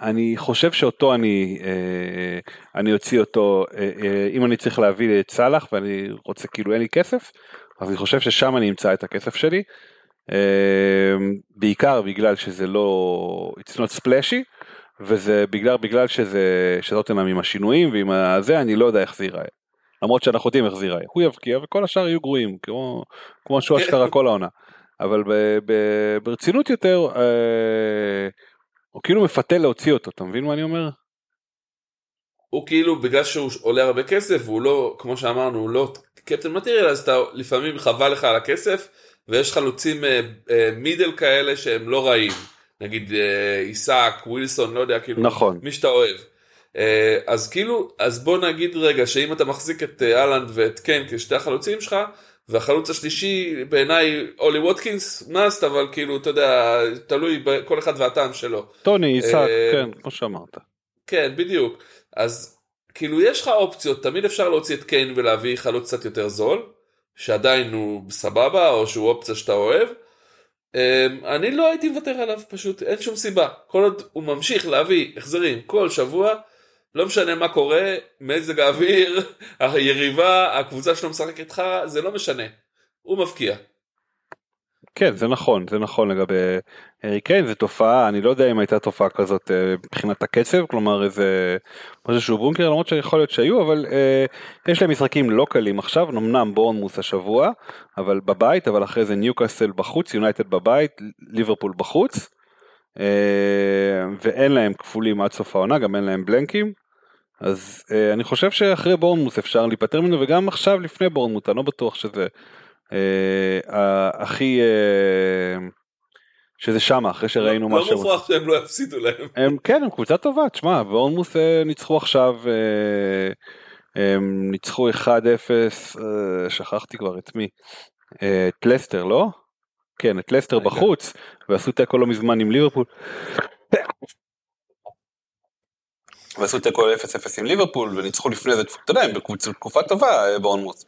אני חושב שאותו אני, אה, אני אוציא אותו, אה, אה, אם אני צריך להביא את סאלח ואני רוצה כאילו אין לי כסף, אז אני חושב ששם אני אמצא את הכסף שלי. אה, בעיקר בגלל שזה לא, it's not splashy, וזה בגלל, בגלל שזה, שטוטנאם עם השינויים ועם הזה, אני לא יודע איך זה ייראה. למרות שאנחנו יודעים איך זה ייראה. הוא יבקיע וכל השאר יהיו גרועים, כמו, כמו שהוא אשכרה כל העונה. אבל ב, ב, ברצינות יותר, אה, הוא כאילו מפתה להוציא אותו, אתה מבין מה אני אומר? הוא כאילו, בגלל שהוא עולה הרבה כסף, והוא לא, כמו שאמרנו, הוא לא קפטן מטריאל, אז אתה לפעמים חבל לך על הכסף, ויש חלוצים אה, אה, מידל כאלה שהם לא רעים. נגיד אה, עיסק, ווילסון, לא יודע, כאילו, נכון. מי שאתה אוהב. אה, אז כאילו, אז בוא נגיד רגע, שאם אתה מחזיק את אה, אהלנד ואת קיין כשתי החלוצים שלך, והחלוץ השלישי בעיניי אולי ווטקינס מאסט, אבל כאילו, אתה יודע, תלוי בכל אחד והטעם שלו. טוני, עיסק, אה, כן, כמו שאמרת. כן, בדיוק. אז כאילו יש לך אופציות, תמיד אפשר להוציא את קיין ולהביא חלוץ קצת יותר זול, שעדיין הוא סבבה, או שהוא אופציה שאתה אוהב. אמ, אני לא הייתי מוותר עליו, פשוט אין שום סיבה. כל עוד הוא ממשיך להביא החזרים כל שבוע, לא משנה מה קורה, מזג האוויר, היריבה, הקבוצה שלו משחק איתך, זה לא משנה. הוא מבקיע. כן, זה נכון, זה נכון לגבי הארי קיין, זו תופעה, אני לא יודע אם הייתה תופעה כזאת אה, מבחינת הקצב, כלומר איזה משהו שהוא בונקר, למרות שיכול להיות שהיו, אבל אה, יש להם משחקים לא קלים עכשיו, אמנם בורנמוס השבוע, אבל בבית, אבל אחרי זה ניוקאסל בחוץ, יונייטד בבית, ליברפול בחוץ, אה, ואין להם כפולים עד סוף העונה, גם אין להם בלנקים. אז אה, אני חושב שאחרי בורנמוס אפשר להיפטר ממנו וגם עכשיו לפני בורנמוס אני לא בטוח שזה אה, הכי אה, שזה שמה אחרי שראינו מה לא שהם מופרך שהם לא יפסידו להם. הם כן הם קבוצה טובה תשמע בורנמוס אה, ניצחו עכשיו אה, הם ניצחו 1-0 אה, שכחתי כבר את מי אה, את לסטר לא? כן את לסטר רגע. בחוץ ועשו תיקו לא מזמן עם ליברפול. ועשו תיקו 0-0 עם ליברפול וניצחו לפני זה, אתה יודע, הם בקבוצה- תקופה טובה אה, בורנמוס.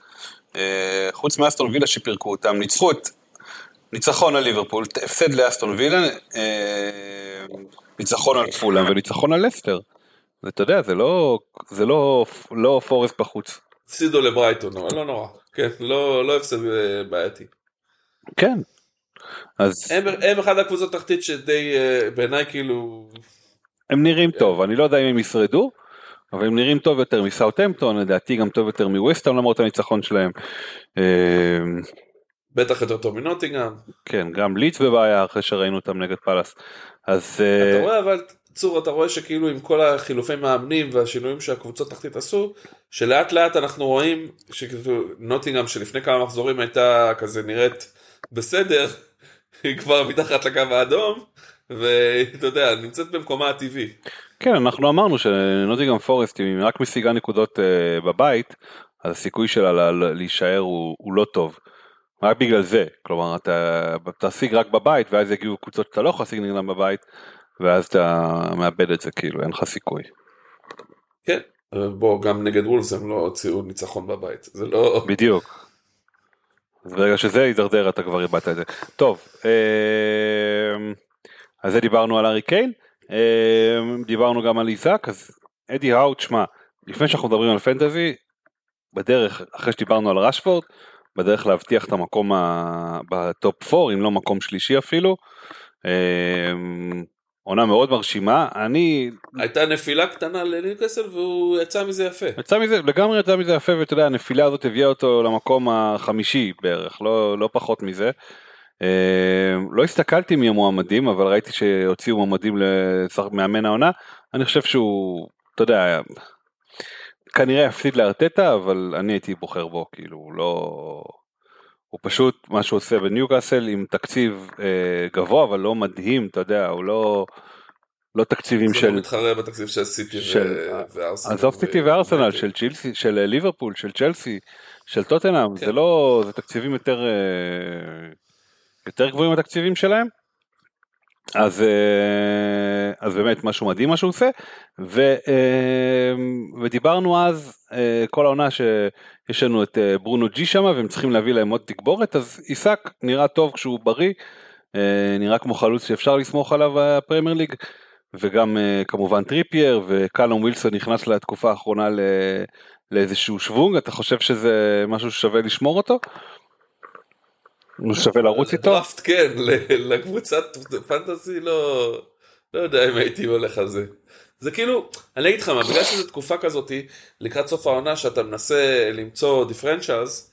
אה, חוץ מאסטון וילה שפירקו אותם, ניצחו את ניצחון על ליברפול, הפסד לאסטון וילה, אה, ניצחון על פולאם וניצחון על לסטר. ואתה יודע, זה לא, זה לא, לא פורסט בחוץ. הפסידו לברייטון, אבל לא נורא. כן, לא לא הפסד בעייתי. כן. אז הם, הם אחד הקבוצות תחתית שדי בעיניי כאילו הם נראים טוב, אני לא יודע אם הם ישרדו, אבל הם נראים טוב יותר מסאוטהמפטון, לדעתי גם טוב יותר מווסטהאם למרות הניצחון שלהם. אה, בטח יותר טוב מנוטינגאם. כן, גם ליץ בבעיה אחרי שראינו אותם נגד פאלאס. אז אה, אתה רואה אבל צור אתה רואה שכאילו עם כל החילופי מאמנים והשינויים שהקבוצות תחתית עשו שלאט לאט אנחנו רואים שכאילו נוטינגאם שלפני כמה מחזורים הייתה כזה נראית בסדר היא כבר מתחת לקו האדום ואתה יודע נמצאת במקומה הטבעי. כן, אנחנו אמרנו שנוטיגרם פורסט, אם היא רק משיגה נקודות uh, בבית, אז הסיכוי שלה לה, לה, להישאר הוא, הוא לא טוב. רק בגלל זה, כלומר אתה תשיג רק בבית ואז יגיעו קבוצות שאתה לא יכול להשיג נגדם בבית ואז אתה מאבד את זה כאילו אין לך סיכוי. כן, בוא גם נגד וולס הם לא הוציאו ניצחון בבית, זה לא... בדיוק. אז ברגע שזה יידרדר אתה כבר איבדת את זה. טוב, אה, אז זה דיברנו על ארי קיין, אה, דיברנו גם על איזק, אז אדי האוט, שמע, לפני שאנחנו מדברים על פנטזי, בדרך, אחרי שדיברנו על רשפורד, בדרך להבטיח את המקום ה... בטופ 4, אם לא מקום שלישי אפילו. אה, עונה מאוד מרשימה, אני... הייתה נפילה קטנה לניוקאסל והוא יצא מזה יפה. יצא מזה, לגמרי יצא מזה יפה, ואתה יודע, הנפילה הזאת הביאה אותו למקום החמישי בערך, לא, לא פחות מזה. אה, לא הסתכלתי מי המועמדים, אבל ראיתי שהוציאו מועמדים למאמן העונה, אני חושב שהוא, אתה יודע, כנראה יפסיד לארטטה, אבל אני הייתי בוחר בו, כאילו, לא... הוא פשוט, מה שהוא עושה בניוקאסל עם תקציב אה, גבוה, אבל לא מדהים, אתה יודע, הוא לא... לא תקציבים של... הוא מתחרה בתקציב של סיטי של... וארסנל. עזוב סיטי וארסנל, של צ'ילסי, של ליברפול, של צ'לסי, של טוטנאם, כן. זה לא... זה תקציבים יותר... יותר גבוהים התקציבים שלהם. אז, אה, אז באמת משהו מדהים מה שהוא עושה ו, אה, ודיברנו אז אה, כל העונה שיש לנו את ברונו ג'י שמה והם צריכים להביא להם עוד תגבורת אז עיסק נראה טוב כשהוא בריא נראה כמו חלוץ שאפשר לסמוך עליו בפרמייר ליג וגם כמובן טריפייר וקלום ווילסון נכנס לתקופה האחרונה לאיזשהו שוונג אתה חושב שזה משהו ששווה לשמור אותו? שווה לרוץ איתו? דראפט כן, לקבוצת fantasy לא, לא יודע אם הייתי הולך על זה. זה כאילו, אני אגיד לך מה, בגלל שזו תקופה כזאתי, לקראת סוף העונה שאתה מנסה למצוא differentials,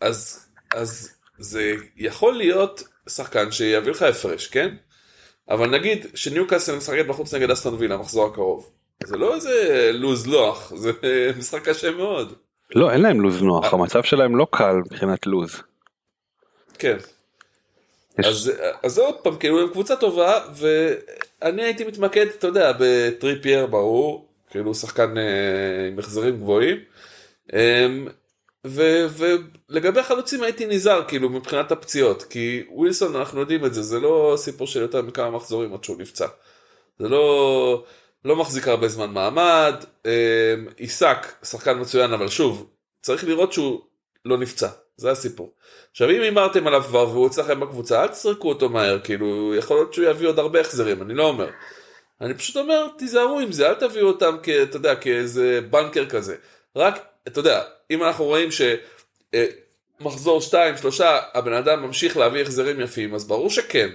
אז, אז זה יכול להיות שחקן שיביא לך הפרש, כן? אבל נגיד שניוקאסל משחקת בחוץ נגד אסטון וילה, מחזור הקרוב. זה לא איזה לוז לוח, זה משחק קשה מאוד. לא, אין להם לוז נוח, המצב שלהם לא קל מבחינת לוז. כן. יש... אז, אז עוד פעם, כאילו הם קבוצה טובה, ואני הייתי מתמקד, אתה יודע, בטריפייר ברור, כאילו שחקן אה, עם החזרים גבוהים, אה, ו, ולגבי החלוצים הייתי נזהר, כאילו, מבחינת הפציעות, כי ווילסון, אנחנו יודעים את זה, זה לא סיפור של יותר מכמה מחזורים עד שהוא נפצע. זה לא, לא מחזיק הרבה זמן מעמד, אה, עיסק, שחקן מצוין, אבל שוב, צריך לראות שהוא לא נפצע. זה הסיפור. עכשיו אם הימרתם עליו כבר והוא אצלכם בקבוצה, אל תסרקו אותו מהר, כאילו, יכול להיות שהוא יביא עוד הרבה החזרים, אני לא אומר. אני פשוט אומר, תיזהרו עם זה, אל תביאו אותם, כ, אתה יודע, כאיזה בנקר כזה. רק, אתה יודע, אם אנחנו רואים שמחזור 2, 3, הבן אדם ממשיך להביא החזרים יפים, אז ברור שכן.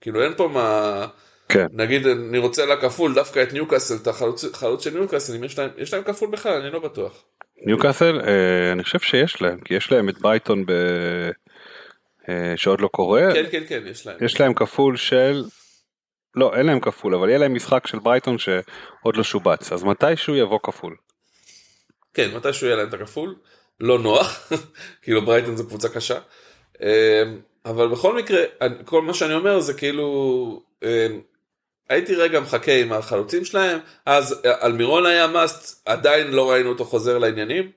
כאילו, אין פה מה... כן. נגיד, אני רוצה לה כפול, דווקא את ניוקאסל, את החלוץ, החלוץ של ניוקאסל, אם יש להם, יש להם כפול בכלל, אני לא בטוח. ניוקאסל אה, אני חושב שיש להם כי יש להם את ברייטון ב... אה, שעוד לא קורה. כן כן כן יש להם. יש להם כפול של לא אין להם כפול אבל יהיה להם משחק של ברייטון שעוד לא שובץ. אז מתישהו יבוא כפול. כן מתישהו יהיה להם את הכפול. לא נוח כאילו ברייטון זו קבוצה קשה. אבל בכל מקרה כל מה שאני אומר זה כאילו הייתי רגע מחכה עם החלוצים שלהם, אז אלמירון היה must, עדיין לא ראינו אותו חוזר לעניינים,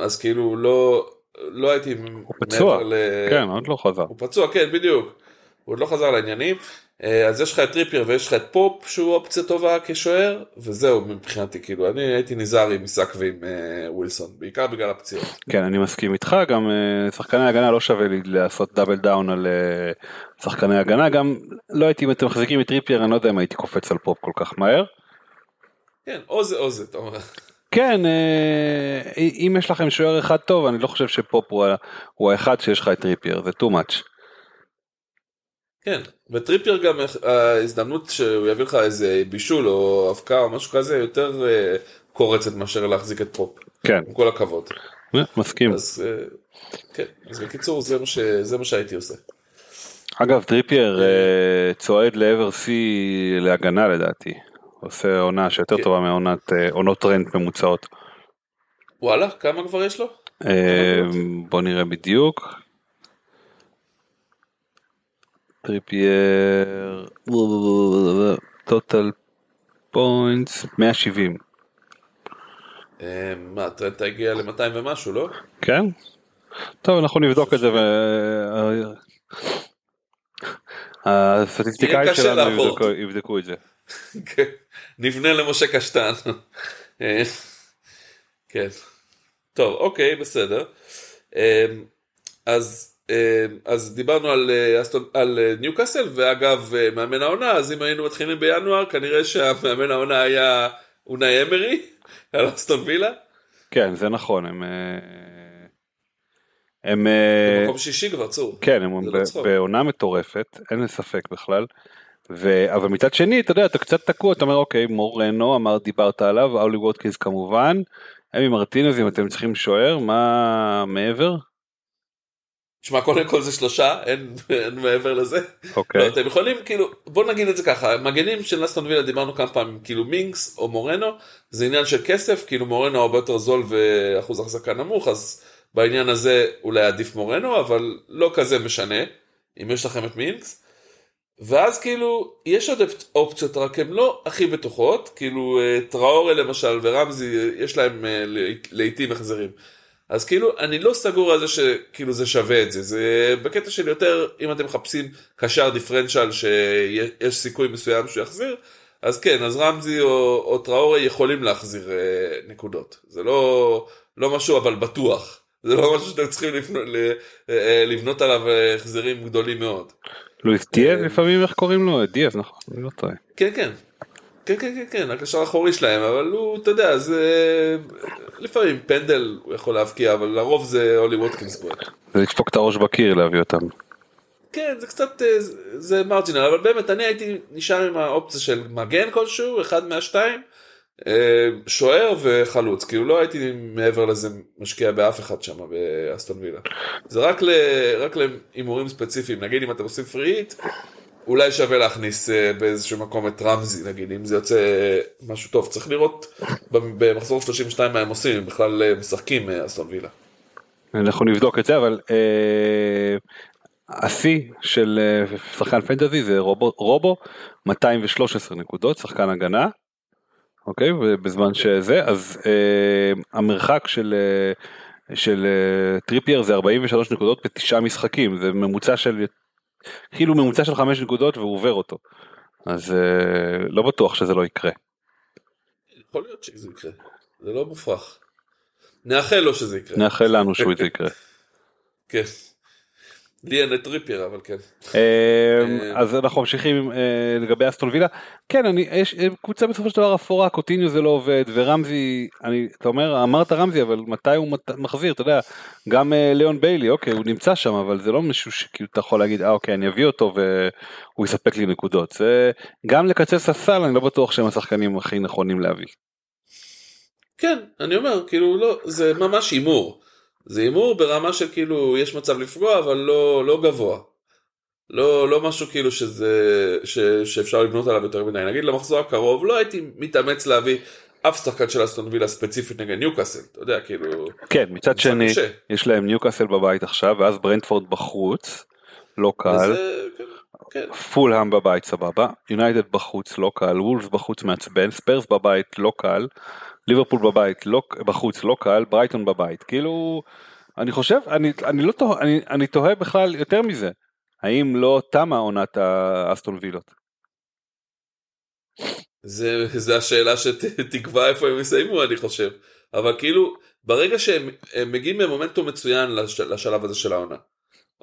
אז כאילו לא, לא הייתי הוא פצוע, ל... כן, עוד לא חזר. הוא פצוע, כן, בדיוק. הוא עוד לא חזר לעניינים, אז יש לך את טריפייר ויש לך את פופ שהוא אופציה טובה כשוער, וזהו מבחינתי, כאילו, אני הייתי נזהר עם איסק ועם אה, ווילסון, בעיקר בגלל הפציעות. כן, אני מסכים איתך, גם אה, שחקני הגנה לא שווה לי לעשות double down על אה, שחקני הגנה, גם לא הייתי, אם אתם מחזיקים את טריפייר, אני לא יודע אם הייתי קופץ על פופ כל כך מהר. כן, או זה או זה, אתה אומר. כן, אם יש לכם שוער אחד טוב, אני לא חושב שפופ הוא, הוא האחד שיש לך את טריפייר, זה too much. כן, וטריפייר גם ההזדמנות שהוא יביא לך איזה בישול או הבקעה או משהו כזה יותר קורצת מאשר להחזיק את פופ. כן. עם כל הכבוד. מסכים. אז כן, אז בקיצור זה מה, ש... זה מה שהייתי עושה. אגב טריפייר צועד לעבר שיא להגנה לדעתי. עושה עונה שיותר כן. טובה מעונת עונות טרנט ממוצעות. וואלה, כמה כבר יש לו? בוא נראה בדיוק. טריפייר, total points, 170. מה, טרנט הגיע ל-200 ומשהו, לא? כן. טוב אנחנו נבדוק את זה. ו... הסטטיסטיקאים שלנו. יבדקו, את זה. כן, נפנה למשה קשטן. אה, כן. טוב, אוקיי, בסדר. אה, אז, אה, אז דיברנו על, אה, על אה, ניוקאסל, ואגב, אה, מאמן העונה, אז אם היינו מתחילים בינואר, כנראה שהמאמן העונה היה אונאי אמרי, על אסטון וילה. כן זה נכון הם. אה, הם אה, במקום שישי כבר, צור. כן הם לא. בעונה מטורפת אין לי ספק בכלל. ו... אבל מצד שני אתה יודע אתה קצת תקוע אתה אומר אוקיי מורנו אמר דיברת עליו אולי ווטקינס כמובן. אמי מרטינז אם אתם צריכים שוער מה מעבר? תשמע, קודם כל זה שלושה, אין, אין מעבר לזה. אוקיי. לא, אתם יכולים, כאילו, בוא נגיד את זה ככה, מגנים של אסטון וילה דיברנו כמה פעמים, כאילו מינקס או מורנו, זה עניין של כסף, כאילו מורנו הרבה יותר זול ואחוז החזקה נמוך, אז בעניין הזה אולי עדיף מורנו, אבל לא כזה משנה, אם יש לכם את מינקס. ואז כאילו, יש עוד אופציות, רק הן לא הכי בטוחות, כאילו אה, טראורי למשל ורמזי, יש להם אה, לעיתים החזרים. אז כאילו אני לא סגור על זה שכאילו זה שווה את זה, זה בקטע של יותר אם אתם מחפשים קשר דיפרנציאל שיש סיכוי מסוים שהוא יחזיר, אז כן, אז רמזי או, או טראורי יכולים להחזיר אה, נקודות, זה לא, לא משהו אבל בטוח, זה לא משהו שאתם צריכים לבנות, אה, לבנות עליו אה, החזרים גדולים מאוד. לואיס דיאז לפעמים איך קוראים לו דיאז נכון אני לא טועה. כן כן. כן כן כן כן הקשר האחורי שלהם אבל הוא אתה יודע זה לפעמים פנדל הוא יכול להבקיע אבל לרוב זה אולי ווטקינס בועט. זה לדפוק את הראש בקיר להביא אותם. כן זה קצת אה, זה- מרג'ינל אבל באמת אני הייתי נשאר עם האופציה של מגן כלשהו אחד מהשתיים אה, שוער וחלוץ כאילו לא הייתי מעבר לזה משקיע באף אחד שם באסטון וילה זה רק להימורים ספציפיים נגיד אם אתם עושים פריט אולי שווה להכניס אה, באיזשהו מקום את רמזי נגיד אם זה יוצא אה, משהו טוב צריך לראות במחזור 32 מה הם עושים אם בכלל אה, משחקים אסטון וילה. אנחנו נבדוק את זה אבל השיא של שחקן fantasy זה רובו, רובו 213 נקודות שחקן הגנה. אוקיי ובזמן שזה אז אה, המרחק של אה, של אה, טריפייר זה 43 נקודות בתשעה משחקים זה ממוצע של כאילו ממוצע של 5 נקודות והוא עובר אותו. אז אה, לא בטוח שזה לא יקרה. יכול להיות שזה יקרה זה לא מופרך. נאחל לו שזה יקרה. נאחל לנו שהוא יקרה. כן. לי אין את טריפייר אבל כן. אה, אז אנחנו ממשיכים אה, לגבי אסטון וילה כן אני יש אה, קבוצה בסופו של דבר אפורה קוטיניו זה לא עובד ורמזי אני אתה אומר אמרת רמזי אבל מתי הוא מחזיר אתה יודע גם ליאון ביילי אוקיי הוא נמצא שם אבל זה לא מישהו שכאילו אתה יכול להגיד אה אוקיי אני אביא אותו והוא יספק לי נקודות זה גם לקצץ ספסל אני לא בטוח שהם השחקנים הכי נכונים להביא. כן אני אומר כאילו לא זה ממש הימור. זה הימור ברמה של כאילו יש מצב לפגוע אבל לא לא גבוה. לא לא משהו כאילו שזה ש, שאפשר לבנות עליו יותר מדי נגיד למחזור הקרוב לא הייתי מתאמץ להביא אף שחקן של אסטון וילה ספציפית נגד ניוקאסל אתה יודע כאילו כן מצד שני קשה. יש להם ניוקאסל בבית עכשיו ואז ברנטפורד בחוץ לא קל. וזה, כן, כן. פולהאם בבית סבבה, יונייטד בחוץ לא קל, וולבס בחוץ מעצבן, ספרס בבית לא קל, ליברפול בבית לא, בחוץ לא קל, ברייטון בבית, כאילו אני חושב, אני, אני לא תוהה, אני, אני תוהה בכלל יותר מזה, האם לא תמה עונת האסטון וילות? זה, זה השאלה שתקבע איפה הם יסיימו אני חושב. אבל כאילו ברגע שהם הם מגיעים במומנטום מצוין לש, לשלב הזה של העונה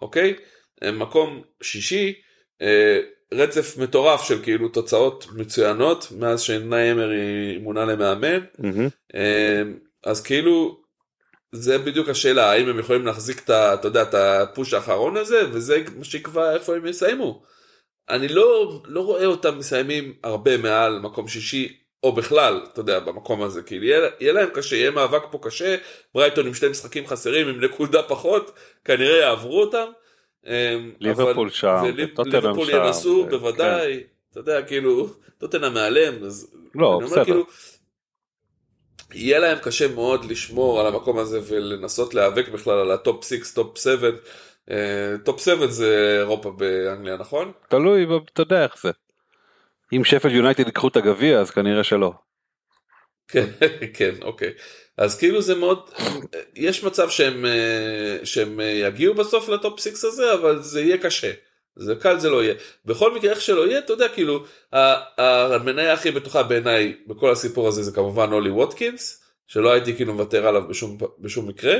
אוקיי? הם מקום שישי אה, רצף מטורף של כאילו תוצאות מצוינות מאז שניימר היא מונה למאמן אה, אז כאילו זה בדיוק השאלה האם הם יכולים להחזיק את, אתה יודע, את הפוש האחרון הזה וזה מה שיקבע איפה הם יסיימו. אני לא, לא רואה אותם מסיימים הרבה מעל מקום שישי או בכלל אתה יודע במקום הזה כאילו יהיה, יהיה להם קשה יהיה מאבק פה קשה ברייטון עם שני משחקים חסרים עם נקודה פחות כנראה יעברו אותם. אמ, ליברפול שם, וליב- וטוטנהאם ליברפול שם, ינסו ו- בוודאי אתה יודע כאילו טוטנהאם מעליהם אז לא, אומר, בסדר. כאילו, יהיה להם קשה מאוד לשמור על המקום הזה ולנסות להיאבק בכלל על ה top 6, top 7. אה, top 7 זה אירופה באנגליה, נכון? תלוי, אתה יודע איך זה. אם שפילד יונייטד ייקחו את הגביע אז כנראה שלא. כן, כן, אוקיי. אז כאילו זה מאוד, יש מצב שהם, אה, שהם יגיעו בסוף ל top 6 הזה, אבל זה יהיה קשה. זה קל זה לא יהיה. בכל מקרה איך שלא יהיה, אתה יודע, כאילו, המניה הכי בטוחה בעיניי בכל הסיפור הזה זה כמובן אולי ווטקינס, שלא הייתי כאילו מוותר עליו בשום, בשום מקרה.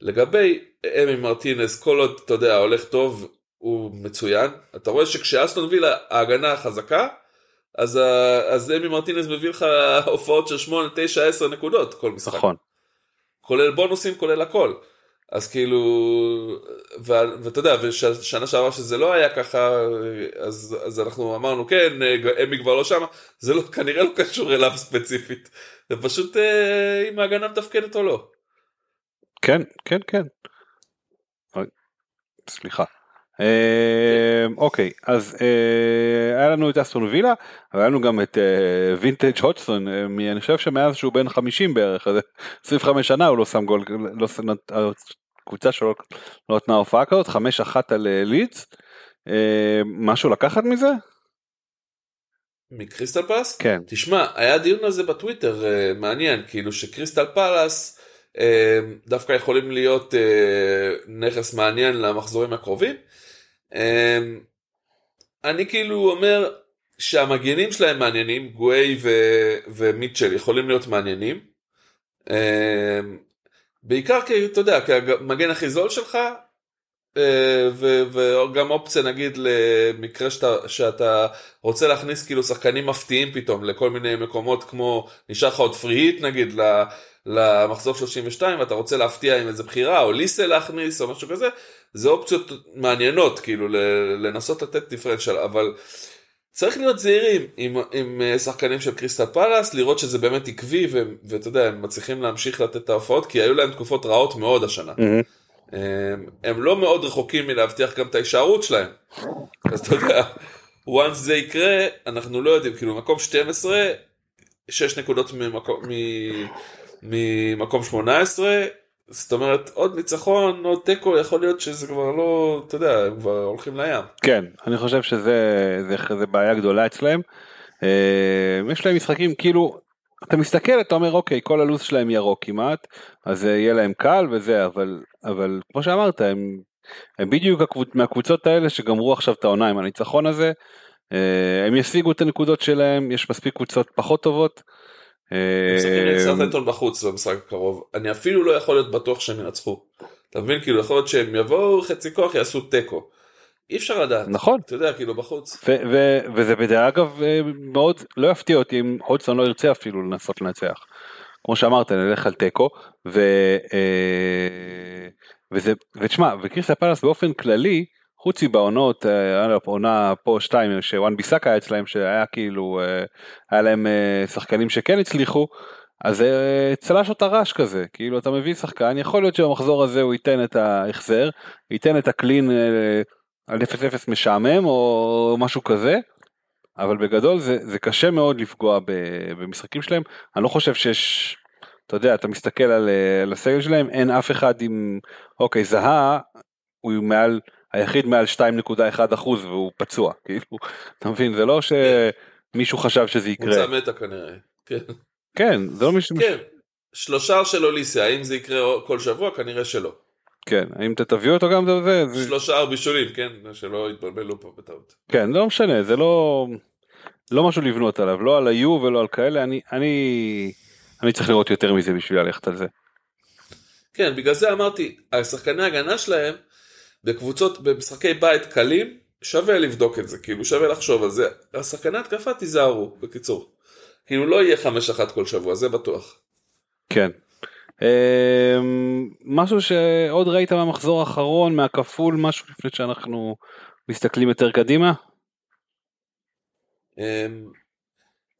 לגבי אמי מרטינס, כל עוד, אתה יודע, הולך טוב, הוא מצוין. אתה רואה שכשאסטון וילה ההגנה חזקה, אז, אז אמי מרטינס מביא לך הופעות של 8, 9, 10 נקודות כל משחק. נכון. כולל בונוסים, כולל הכל. אז כאילו, ואתה יודע, ושנה שעברה שזה לא היה ככה, אז, אז אנחנו אמרנו כן, אמי כבר לא שם, זה לא, כנראה לא קשור אליו ספציפית, זה פשוט אה, אם ההגנה מתפקדת או לא. כן, כן, כן. סליחה. אה, אוקיי, אז אה, היה לנו את אסטון וילה, היה לנו גם את וינטג' הודסון, אני חושב שמאז שהוא בן 50 בערך, 25 שנה הוא לא שם גול, לא, קבוצה שלא לא נתנה הופעה כזאת, 5-1 על לידס, משהו לקחת מזה? מקריסטל פלאס? כן. תשמע, היה דיון על זה בטוויטר מעניין, כאילו שקריסטל פלאס דווקא יכולים להיות נכס מעניין למחזורים הקרובים. אני כאילו אומר שהמגנים שלהם מעניינים, גווי ו- ומיטשל יכולים להיות מעניינים. בעיקר כי אתה יודע, כמגן הכי זול שלך, וגם אופציה נגיד למקרה שאתה, שאתה רוצה להכניס כאילו שחקנים מפתיעים פתאום לכל מיני מקומות כמו נשאר לך עוד פריהיט נגיד למחזור 32 ואתה רוצה להפתיע עם איזה בחירה או ליסה להכניס או משהו כזה זה אופציות מעניינות כאילו לנסות לתת דיפרנציאל אבל צריך להיות זהירים עם, עם אה, שחקנים של קריסטל פלאס לראות שזה באמת עקבי ואתה יודע הם מצליחים להמשיך לתת את ההופעות כי היו להם תקופות רעות מאוד השנה. Mm-hmm. הם, הם לא מאוד רחוקים מלהבטיח גם את ההישארות שלהם אז אתה יודע once זה יקרה אנחנו לא יודעים כאילו מקום 12 6 נקודות ממקום, ממקום 18, זאת אומרת עוד ניצחון, עוד תיקו, יכול להיות שזה כבר לא, אתה יודע, הם כבר הולכים לים. כן, אני חושב שזה זה, זה בעיה גדולה אצלם. אה, יש להם משחקים כאילו, אתה מסתכל, אתה אומר אוקיי, כל הלו"ז שלהם ירוק כמעט, אז יהיה להם קל וזה, אבל, אבל כמו שאמרת, הם, הם בדיוק הקבוצ, מהקבוצות האלה שגמרו עכשיו את העונה עם הניצחון הזה. אה, הם ישיגו את הנקודות שלהם, יש מספיק קבוצות פחות טובות. הם משחקים לסרטנטון בחוץ במשחק הקרוב, אני אפילו לא יכול להיות בטוח שהם ינצחו. אתה מבין? כאילו יכול להיות שהם יבואו חצי כוח יעשו תיקו. אי אפשר לדעת. נכון. אתה יודע, כאילו בחוץ. וזה בדרך אגב אה, מאוד לא יפתיע אותי אם הודסון לא ירצה אפילו לנסות לנצח. כמו שאמרת נלך על תיקו ו... אה, וזה ותשמע וקריסטל פלאס באופן כללי חוץ מבעונות, אה, עונה פה שתיים שוואן ביסאק היה אצלהם שהיה כאילו, אה, היה להם שחקנים שכן הצליחו, אז צלש אותה רעש כזה, כאילו אתה מביא שחקן, יכול להיות שבמחזור הזה הוא ייתן את ההחזר, ייתן את הקלין על 0-0 משעמם או משהו כזה, אבל בגדול זה, זה קשה מאוד לפגוע במשחקים שלהם, אני לא חושב שיש, אתה יודע, אתה מסתכל על, על הסגל שלהם, אין אף אחד עם, אוקיי, זהה, הוא מעל היחיד מעל 2.1 אחוז והוא פצוע כאילו אתה מבין זה לא שמישהו חשב שזה יקרה. קבוצה מתה כנראה. כן. כן זה לא מישהו. כן. שלושה של אוליסיה האם זה יקרה כל שבוע כנראה שלא. כן האם אתה תביא אותו גם זה, זה... שלושה בישולים כן שלא יתבלבלו פה בטעות. כן לא משנה זה לא לא משהו לבנות עליו לא על היו ולא על כאלה אני אני אני צריך לראות יותר מזה בשביל ללכת על זה. כן בגלל זה אמרתי השחקני הגנה שלהם בקבוצות, במשחקי בית קלים, שווה לבדוק את זה, כאילו שווה לחשוב על זה. השחקני התקפה תיזהרו, בקיצור. כאילו לא יהיה 5-1 כל שבוע, זה בטוח. כן. Um, משהו שעוד ראית מהמחזור האחרון, מהכפול, משהו לפני שאנחנו מסתכלים יותר קדימה?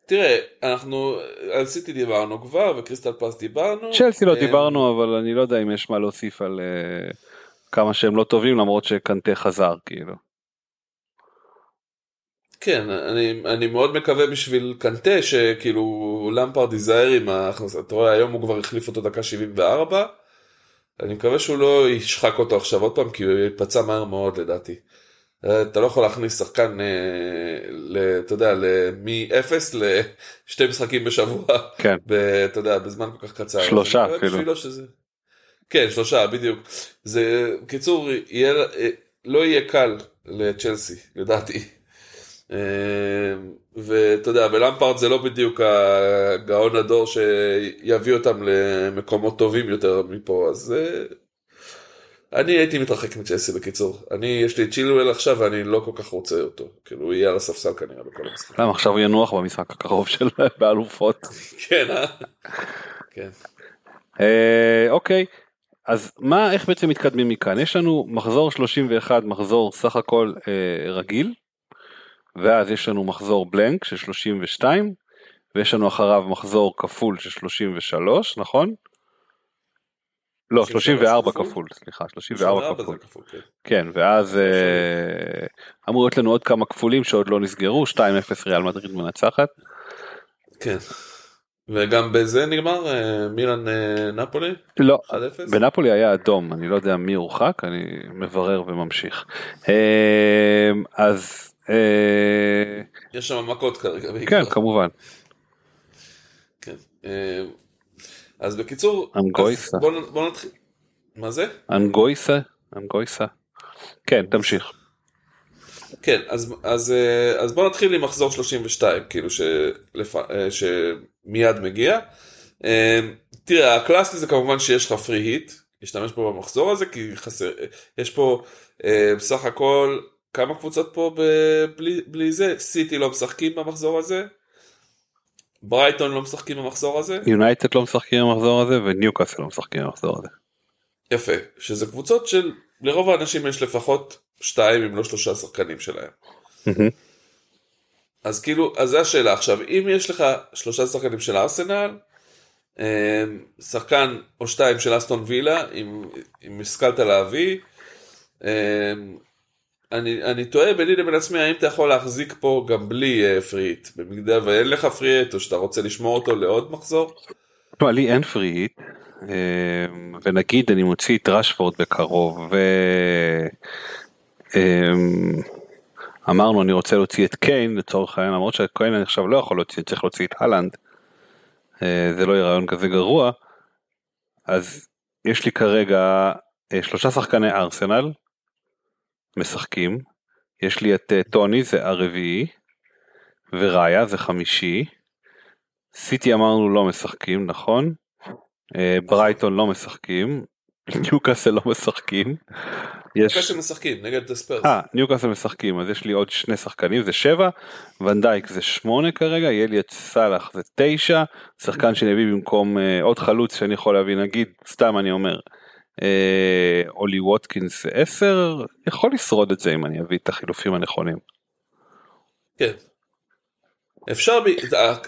תראה, אנחנו על סיטי דיברנו כבר וקריסטל פס דיברנו. צ'לסי לא um, דיברנו אבל אני לא יודע אם יש מה להוסיף על... Uh... כמה שהם לא טובים למרות שקנטה חזר כאילו. כן, אני, אני מאוד מקווה בשביל קנטה שכאילו למפרד ייזהר עם ההכנסה, אתה רואה היום הוא כבר החליף אותו דקה 74, אני מקווה שהוא לא ישחק אותו עכשיו עוד פעם כי הוא יפצע מהר מאוד לדעתי. אה, אתה לא יכול להכניס שחקן, אה, אתה יודע, ל- מ-0 לשתי משחקים בשבוע, כן. אתה יודע, בזמן כל כך קצר. שלושה אפילו. שזה... כן, שלושה, בדיוק. זה, בקיצור, יהיה, אה, לא יהיה קל לצ'לסי, לדעתי. ואתה יודע, בלמפארד זה לא בדיוק הגאון הדור שיביא אותם למקומות טובים יותר מפה, אז אני הייתי מתרחק מצ'לסי בקיצור. אני, יש לי את צ'ילואל עכשיו ואני לא כל כך רוצה אותו. כאילו, הוא יהיה על הספסל כנראה בכל המשחק. למה עכשיו הוא ינוח במשחק הקרוב של באלופות. כן, אה? כן. אה, אוקיי, אז מה, איך בעצם מתקדמים מכאן? יש לנו מחזור 31, מחזור סך הכל אה, רגיל, ואז יש לנו מחזור בלנק של 32, ויש לנו אחריו מחזור כפול של 33, נכון? לא, 34 כפול? סליחה, 34 34 כפול. כן. כן, ואז אה, אמור להיות לנו עוד כמה כפולים שעוד לא נסגרו, 2-0 ריאל מדריד מנצחת. כן. וגם בזה נגמר אה, מילאן אה, נפולי? לא, 1-0? בנפולי היה אדום, אני לא יודע מי הורחק, אני מברר וממשיך. אז יש שם מכות כרגע. כן, כמובן. כן. אז בקיצור, אנגויסה. אז בוא, בוא נתחיל. מה זה? אנגויסה, אנגויסה. כן, תמשיך. כן, אז, אז, אה, אז בוא נתחיל עם מחזור 32, כאילו שלפ... אה, שמיד מגיע. אה, תראה, הקלאסי זה כמובן שיש לך פרי היט, להשתמש פה במחזור הזה, כי חסר, יש פה בסך הכל כמה קבוצות פה ב- בלי, בלי זה, סיטי לא משחקים במחזור הזה, ברייטון לא משחקים במחזור הזה, יונייטד לא משחקים במחזור הזה וניוקאסל לא משחקים במחזור הזה. יפה, שזה קבוצות של, לרוב האנשים יש לפחות שתיים אם לא שלושה שחקנים שלהם. אז כאילו, אז זו השאלה עכשיו, אם יש לך שלושה שחקנים של ארסנל, אה, שחקן או שתיים של אסטון וילה, אם, אם השכלת להביא, אה, אני, אני תוהה ביני לבין עצמי, האם אתה יכול להחזיק פה גם בלי אה, free hit, במידה ואין לך free hit, או שאתה רוצה לשמור אותו לעוד מחזור? תשמע, לי אין פריט, ונגיד אני מוציא את רשפורד בקרוב, ו... אמ, אמרנו אני רוצה להוציא את קיין לצורך העניין, למרות שקיין אני עכשיו לא יכול להוציא, צריך להוציא את הלנד, אה, זה לא יהיה רעיון כזה גרוע, אז יש לי כרגע אה, שלושה שחקני ארסנל משחקים, יש לי את אה, טוני זה הרביעי, וראיה זה חמישי, סיטי אמרנו לא משחקים נכון, אה, ברייטון לא משחקים, ניוקאסל לא משחקים. אחרי שמשחקים נגד הספרס. אה, ניוקאסל משחקים, אז יש לי עוד שני שחקנים, זה שבע, ונדייק זה שמונה כרגע, יהיה לי את סאלח זה תשע, שחקן שאני אביא במקום אה, עוד חלוץ שאני יכול להביא, נגיד, סתם אני אומר, אולי ווטקינס זה עשר, יכול לשרוד את זה אם אני אביא את החילופים הנכונים. כן. אפשר.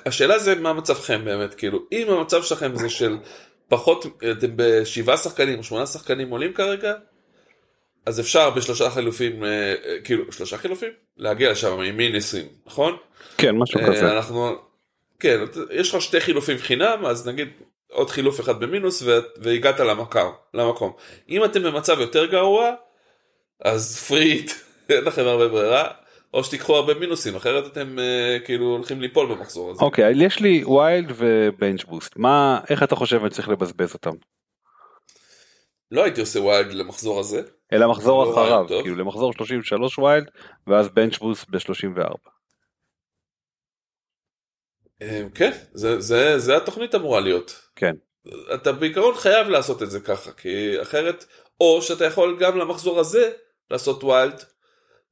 השאלה זה מה מצבכם באמת, כאילו, אם המצב שלכם זה של פחות, אתם בשבעה שחקנים או שמונה שחקנים עולים כרגע, אז אפשר בשלושה חילופים, אה, אה, כאילו, שלושה חילופים? להגיע לשם עם מיניסים, נכון? כן, משהו אה, כזה. אנחנו, כן, יש לך שתי חילופים חינם, אז נגיד עוד חילוף אחד במינוס. והגעת למקום, למקום. אם אתם במצב יותר גרוע, אז free hit, אין לכם הרבה ברירה, או שתיקחו הרבה מינוסים, אחרת אתם אה, כאילו הולכים ליפול במחזור הזה. אוקיי, אז יש לי wild ו bench boost, מה, איך אתה חושב אני צריך לבזבז אותם? לא הייתי עושה wild למחזור הזה. אלא מחזור לא אחריו. כאילו למחזור 33 wild, ואז bench boost ב-34. אה, כן, זה, זה, זה התוכנית אמורה להיות. כן. אתה בעיקרון חייב לעשות את זה ככה, כי אחרת, או שאתה יכול גם למחזור הזה לעשות wild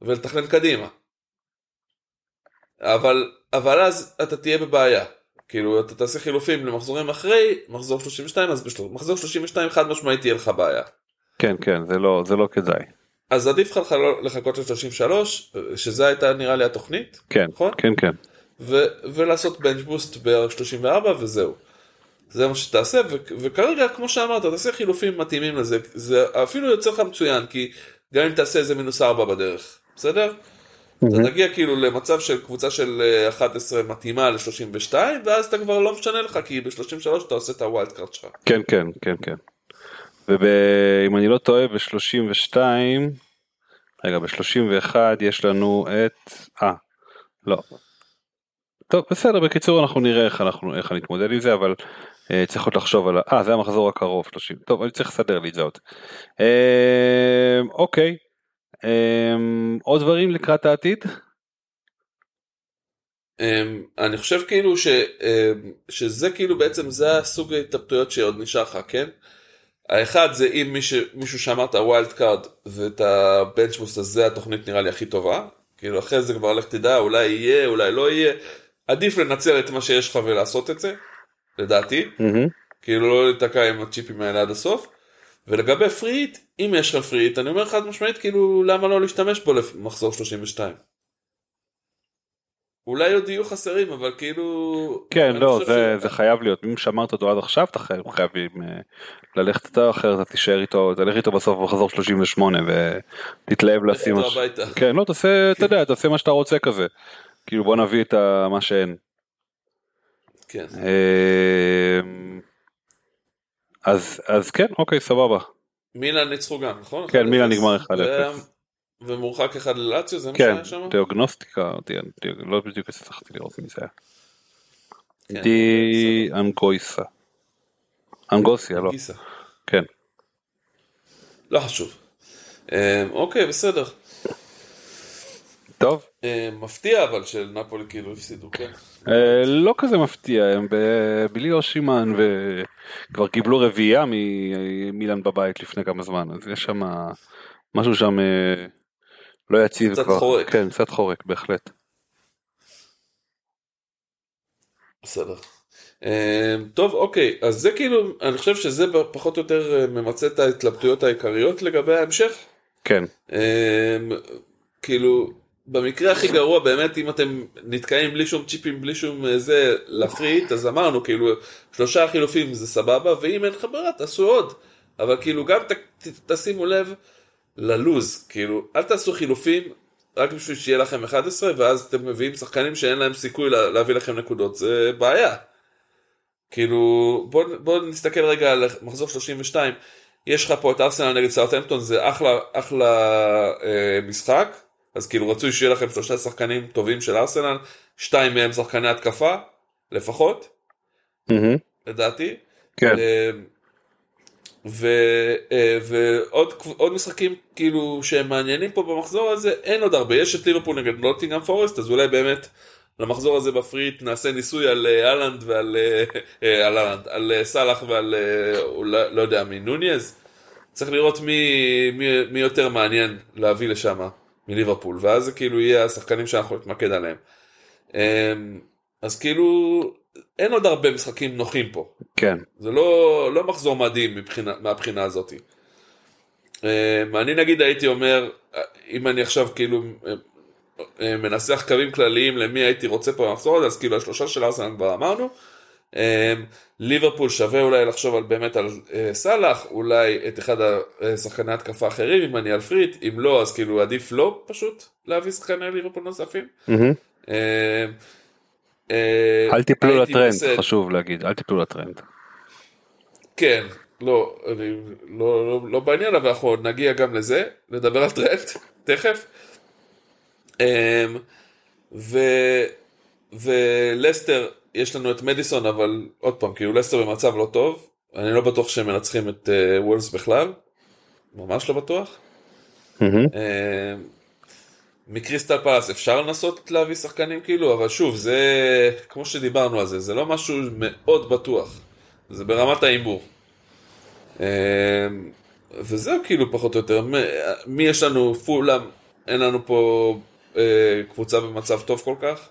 ולתכנן קדימה. אבל, אבל אז אתה תהיה בבעיה. כאילו, אתה תעשה חילופים למחזורים אחרי מחזור 32, אז במחזור 32 חד משמעית תהיה לך בעיה. כן, כן, זה לא, זה לא כדאי. אז עדיף לך לח- לחכות ל-33, שזה הייתה נראה לי התוכנית, כן, נכון? כן, כן. ו- ולעשות bench boost בערך 34 וזהו. זה מה שתעשה, ו- וכרגע, כמו שאמרת, תעשה חילופים מתאימים לזה, זה אפילו יוצא לך מצוין, כי גם אם תעשה איזה מינוס 4 בדרך, בסדר? אתה תגיע כאילו למצב של קבוצה של אה, 11 מתאימה ל-32, ואז אתה כבר לא משנה לך, כי ב-33 אתה עושה את הווילד קארט שלך. כן, כן, כן, כן. ואם אני לא טועה, ב-32, רגע, ב-31 יש לנו את... אה, לא. טוב, בסדר, בקיצור אנחנו נראה איך אנחנו, איך אני אתמודד עם זה, אבל אה, צריך עוד לחשוב על. אה, זה המחזור הקרוב, 30. טוב, אני צריך לסדר לי את זה עוד. אה, אוקיי. אה, עוד דברים לקראת העתיד? אמ, אני חושב כאילו ש, אמ, שזה כאילו בעצם זה הסוג ההתלבטויות שעוד נשאר לך, כן? האחד זה אם מישהו, מישהו שמע את ה wild card ואת ה bench boost אז זה התוכנית נראה לי הכי טובה. כאילו אחרי זה כבר לך תדע אולי יהיה אולי לא יהיה. עדיף לנצל את מה שיש לך ולעשות את זה, לדעתי. Mm-hmm. כאילו לא להיתקע עם הצ'יפים האלה עד הסוף. ולגבי פריט, אם יש לך פריט, אני אומר חד משמעית כאילו למה לא להשתמש בו למחזור 32. אולי עוד יהיו חסרים אבל כאילו כן, לא, זה, ש- זה חייב להיות. אם שמרת אותו עד עכשיו, אתה חייב, חייבים אה, ללכת איתו, אחרת אתה תישאר איתו, תלך איתו בסוף במחזור 38 ותתלהב לשים... איתו מש- הביתה. כן, לא, תעשה, אתה יודע, תעשה מה שאתה רוצה כזה. כאילו בוא נביא את מה שאין. כן. אה, אז, אז כן, אוקיי, סבבה. מילאן ניצחו גם נכון? כן, 1-0. מילאן נגמר 1-0. ו- ומורחק אחד ללאציו זה מה כן, שהיה שם? תיאוגנוסטיקה, תיאג- לא בדיוק הצלחתי לראות מי זה היה. כן, די אנגויסה. אנגוסיה, לא. כן. לא חשוב. אה, אוקיי בסדר. טוב. אה, מפתיע אבל של נפולי כאילו הפסידו כן. אה, לא כזה מפתיע, הם בלי אושימן וכבר קיבלו רביעייה ממילאן בבית לפני כמה זמן, אז יש שם משהו שם אה, לא יציב קצת כבר. חורק. כן, קצת חורק, בהחלט. בסדר. טוב אוקיי אז זה כאילו אני חושב שזה פחות או יותר ממצה את ההתלבטויות העיקריות לגבי ההמשך. כן, כאילו במקרה הכי גרוע באמת אם אתם נתקעים בלי שום צ'יפים בלי שום אה, זה להפריט אז אמרנו כאילו שלושה חילופים זה סבבה ואם אין לך ברירה תעשו עוד. אבל כאילו גם ת, ת, תשימו לב ללוז כאילו אל תעשו חילופים רק בשביל שיהיה לכם 11 ואז אתם מביאים שחקנים שאין להם סיכוי לה, להביא לכם נקודות. זה בעיה. כאילו בוא, בוא נסתכל רגע על מחזור 32 יש לך פה את ארסנל נגד סאוטהמפטון זה אחלה אחלה אה, משחק אז כאילו רצוי שיהיה לכם שלושה שחקנים טובים של ארסנל שתיים מהם שחקני התקפה לפחות מהמם, לדעתי. כן, אה, ו- אה, ועוד עוד משחקים כאילו שהם מעניינים פה במחזור הזה אין עוד הרבה. יש את ליברפול נגד נוטינגאם פורסט אז אולי באמת למחזור הזה בפריט נעשה ניסוי על אה, אהלנד ועל על אהלנד על סאלח ועל אולי- לא יודע מי נוניז? צריך לראות מי, מי, מי יותר מעניין להביא לשם מליברפול ואז זה כאילו יהיה השחקנים שאנחנו נתמקד עליהם אמ, אז כאילו אין עוד הרבה משחקים נוחים פה כן, זה לא, לא מחזור מדהים מבחינה, מהבחינה הזאת. אמ, אני נגיד הייתי אומר, אם אני עכשיו כאילו אה, מנסח קווים כלליים למי הייתי רוצה פה במחזור הזה, אז כאילו השלושה של ארסנל כבר אמרנו. אמ, ליברפול שווה אולי לחשוב על באמת על אה, סאלח, אולי את אחד השחקני התקפה האחרים, אם אני על free hit, אם לא אז כאילו עדיף לא פשוט להביא שחקני ליברפול נוספים. אמ, אה, אל תיפלו לטרנד, חשוב להגיד, אל תיפלו לטרנד. כן, לא, אני לא, לא, לא בעניין, אבל אנחנו נגיע גם לזה, נדבר על טרנד, תכף. אמ, ו, ולסטר, יש לנו את מדיסון, אבל עוד פעם, כאילו לסטר במצב לא טוב, אני לא בטוח שהם מנצחים את uh, וולס בכלל, ממש לא בטוח. מהמם. אמ, מקריסטל פאלאס אפשר לנסות להביא שחקנים כאילו, אבל שוב, זה כמו שדיברנו על זה, זה לא משהו מאוד בטוח, זה ברמת ההימור. אמ, וזהו כאילו פחות או יותר, מ- מי יש לנו פולאם, אין לנו פה קבוצה במצב טוב כל כך.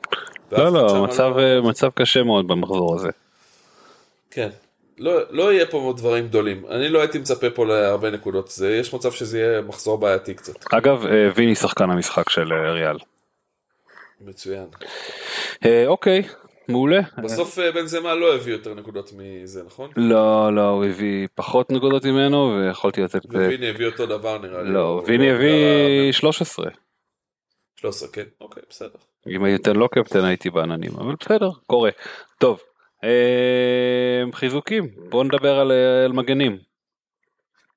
לא, לא, מצב, לא- אה, מצב קשה מאוד במחזור הזה. כן. לא, לא יהיה פה דברים גדולים, אני לא הייתי מצפה פה להרבה נקודות, זה, יש מצב שזה יהיה מחזור בעייתי קצת. אגב, אה, ויני שחקן המשחק של אה, ריאל. מצוין. אה, אוקיי, מעולה. בסוף אה, בנזמה לא הביא יותר נקודות מזה, נכון? לא, לא, הוא הביא פחות נקודות ממנו ויכולתי לתת... אה, וויני הביא אותו דבר נראה לי. לא, ויני הביא היה- 13. 13, כן, אוקיי, בסדר. אם הייתי לא קפטן הייתי בעננים, אבל בסדר, קורה. טוב, אה, חיזוקים, בואו נדבר על, על מגנים.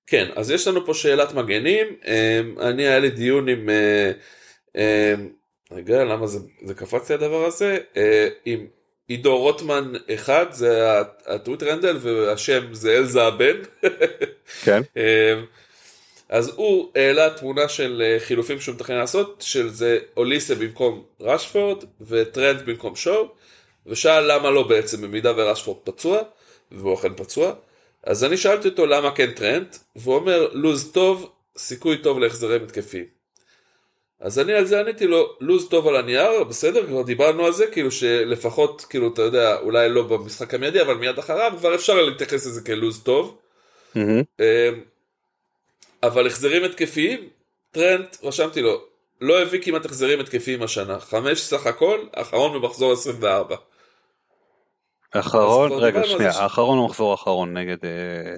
כן, אז יש לנו פה שאלת מגנים, אמ, אני היה לי דיון עם, אה, אמ, רגע, למה זה, זה קפץ לי הדבר הזה? אה, עם עידו רוטמן אחד, זה הטוויטר הנדל, והשם זה אלזה הבן. כן. אז הוא העלה תמונה של אה, חילופים שהוא מתכנן לעשות, של זה אוליסה במקום רשפורד וטרנד במקום שואו, ושאל למה לא בעצם במידה ורשפורד פצוע, והוא אכן פצוע. אז אני שאלתי אותו למה כן טרנד, והוא אומר לוז טוב, סיכוי טוב להחזרים התקפיים. אז אני על זה עניתי לו, לוז טוב על הנייר, בסדר, כבר דיברנו על זה, כאילו שלפחות, כאילו, אתה יודע, אולי לא במשחק המיידי, אבל מיד אחריו, כבר אפשר להתייחס לזה כלוז טוב. מהמם. אבל החזרים התקפיים, טרנט, רשמתי לו, לא הביא כמעט החזרים התקפיים השנה, חמש סך הכל, האחרון במחזור 24. האחרון, אז כבר רגע שנייה, האחרון המחזור האחרון נגד אה,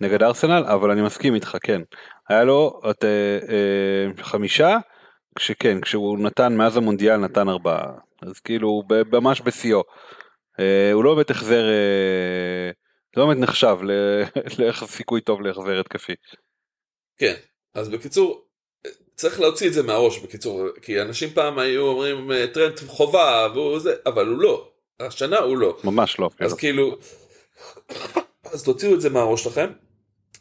נגד ארסנל, אבל אני מסכים איתך, כן. היה לו את, אה, אה, חמישה, כשכן, כשהוא נתן מאז המונדיאל נתן ארבעה, אז כאילו הוא ב- ממש בשיאו. אה, הוא לא באמת החזר, אה, לא באמת נחשב ל- לאיך סיכוי טוב להחזר התקפי. כן, אז בקיצור, צריך להוציא את זה מהראש, בקיצור, כי אנשים פעם היו אומרים "אה, טרנט חובה, והוא זה, אבל הוא לא. השנה הוא לא. ממש לא אפילו. אז כאילו, אז תוציאו את זה מהראש שלכם.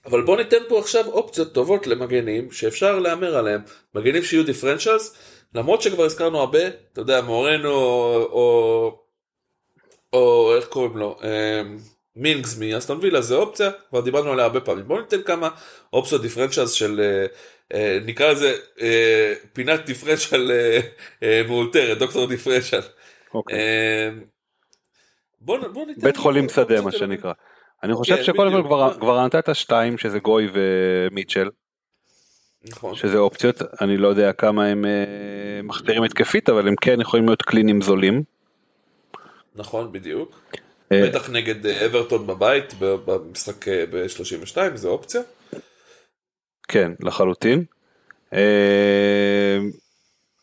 אבל בואו ניתן פה עכשיו אופציות טובות למגנים שאפשר להמר עליהם. מגנים שיהיו דיפרנציאלס, למרות שכבר הזכרנו הרבה, אתה יודע, מורנו או, או, או איך קוראים לו, אמ, מינגס מאסטון וילה זה אופציה, כבר דיברנו עליה הרבה פעמים. בואו ניתן כמה אופציות דיפרנציאלס של, אה, אה, נקרא לזה אה, פינת דיפרנציאל אה, אה, מאולתרת, דוקטור דיפרנציאל. אוקיי. אמ, בוא, נ- בוא ניתן בית חולים שדה מה שנקרא. אני חושב כן, שקודם כל. כבר- כבר נתת שתיים שזה גוי ומיטשל. נכון. שזה אופציות, אני לא יודע כמה הם אה, מחדירים התקפית, אבל הם כן יכולים להיות קלינים זולים. נכון, בדיוק. אה, בטח נגד אה, אברטון בבית במשחק אה, ב-32, זה אופציה. כן, לחלוטין.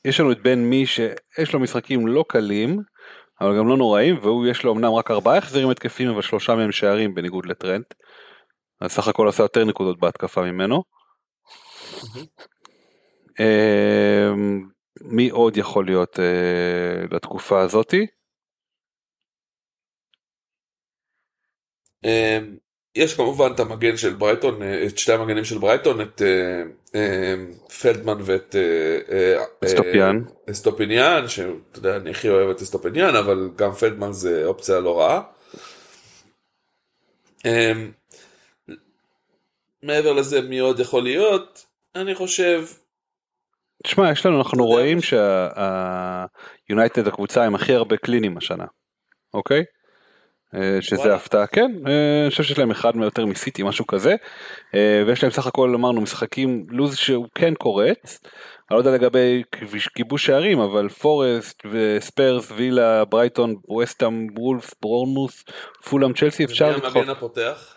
יש לנו את בן מי שיש לו משחקים לא קלים, אבל גם לא נוראים, והוא יש לו אמנם רק ארבעה החזרים התקפים, אבל שלושה מהם שערים בניגוד לטרנט. אז סך הכל עשה יותר נקודות בהתקפה ממנו. מי עוד יכול להיות לתקופה הזאתי? יש כמובן את המגן של ברייטון, אה, את שתי המגנים של ברייטון, את אה, אה, פלטמן ואת אה, אה, סטופיאן. אה, סטופיניאן, שאתה יודע, אני הכי אוהב את סטופיניאן, אבל גם פלטמן זה אופציה לא רעה. אה, מעבר לזה, מי עוד יכול להיות? אני חושב, תשמע, יש לנו, אנחנו רואים שהיונייטד הקבוצה עם הכי הרבה קלינים השנה, אוקיי? אה, שזה. הפתעה, כן, אה, אני חושב שיש להם אחד מיותר מסיטי, משהו כזה, אה, ויש להם סך הכל אמרנו משחקים, לוז שהוא כן קורץ, אני לא יודע לגבי כיבוש שערים, אבל פורסט וספיירס, וילה, ברייטון, ווסטאם, וולף, ברורנוס, פולאם, צ'לסי, אפשר לדחוף. המגן הפותח?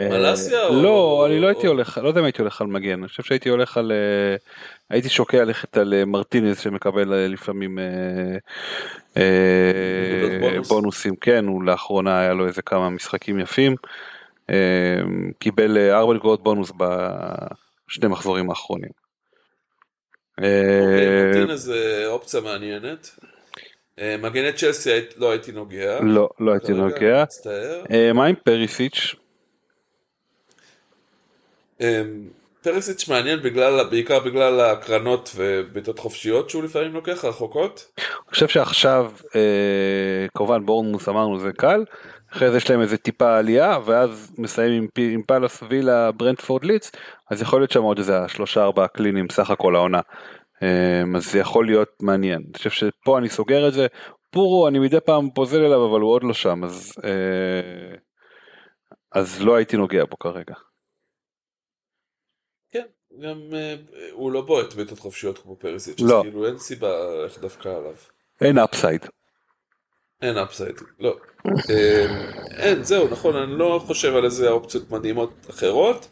אה, לא, אני לא הייתי הולך, לא יודע אם הייתי הולך על מגן, אני חושב שהייתי הולך על, אה, הייתי שוקע ללכת על אה, מרטינז שמקבל לפעמים. בונוסים, כן, הוא לאחרונה היה לו איזה כמה משחקים יפים, קיבל אה, ארבע נקודות בונוס בשני מחזורים האחרונים. אוקיי, מרטינז זה אופציה מעניינת. מגני צ'לסי לא הייתי נוגע. לא, לא הייתי נוגע. מה עם פריסיץ'? אה, פרסיץ' מעניין בגלל, בעיקר בגלל הקרנות ובעיטות חופשיות שהוא לפעמים לוקח רחוקות. אני חושב שעכשיו אה, כמובן בורנמוס אמרנו זה קל. אחרי זה יש להם איזה טיפה עלייה ואז מסיים עם, עם פאלוס וילה ברנדפורד ליץ אז יכול להיות שם עוד איזה שלושה ארבעה קלינים סך הכל העונה. אה, אז זה יכול להיות מעניין. אני חושב שפה אני סוגר את זה. פורו אני מדי פעם פוזל אליו אבל הוא עוד לא שם אז אה, אז לא הייתי נוגע בו כרגע. גם אה, הוא לא בועט בעיטות חופשיות כמו פרסיץ'. לא. כאילו אין סיבה ללכת דווקא עליו. אין אפסייד. אין אפסייד, לא. אה, אין, זהו, נכון, אני לא חושב על איזה אופציות מדהימות אחרות.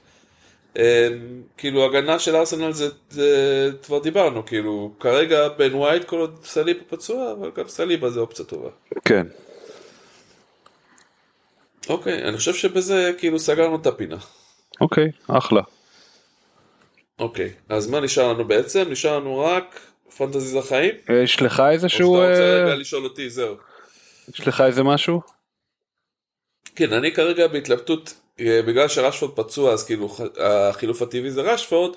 אה, כאילו הגנה של ארסנל זה, זה כבר דיברנו, כאילו כרגע בן ווייט כל עוד סליבה פצוע, אבל גם סליבה זה אופציה טובה. כן. אוקיי, אני חושב שבזה כאילו סגרנו את הפינה. אוקיי, אחלה. אוקיי, אז מה נשאר לנו בעצם? נשאר לנו רק פנטזי לחיים? יש לך או איזשהו... שאתה רוצה אה, רגע לשאול אותי, זהו. יש לך איזה משהו? כן, אני כרגע בהתלבטות, אה, בגלל שרשפורד פצוע, אז כאילו החילוף הטבעי זה רשפורד,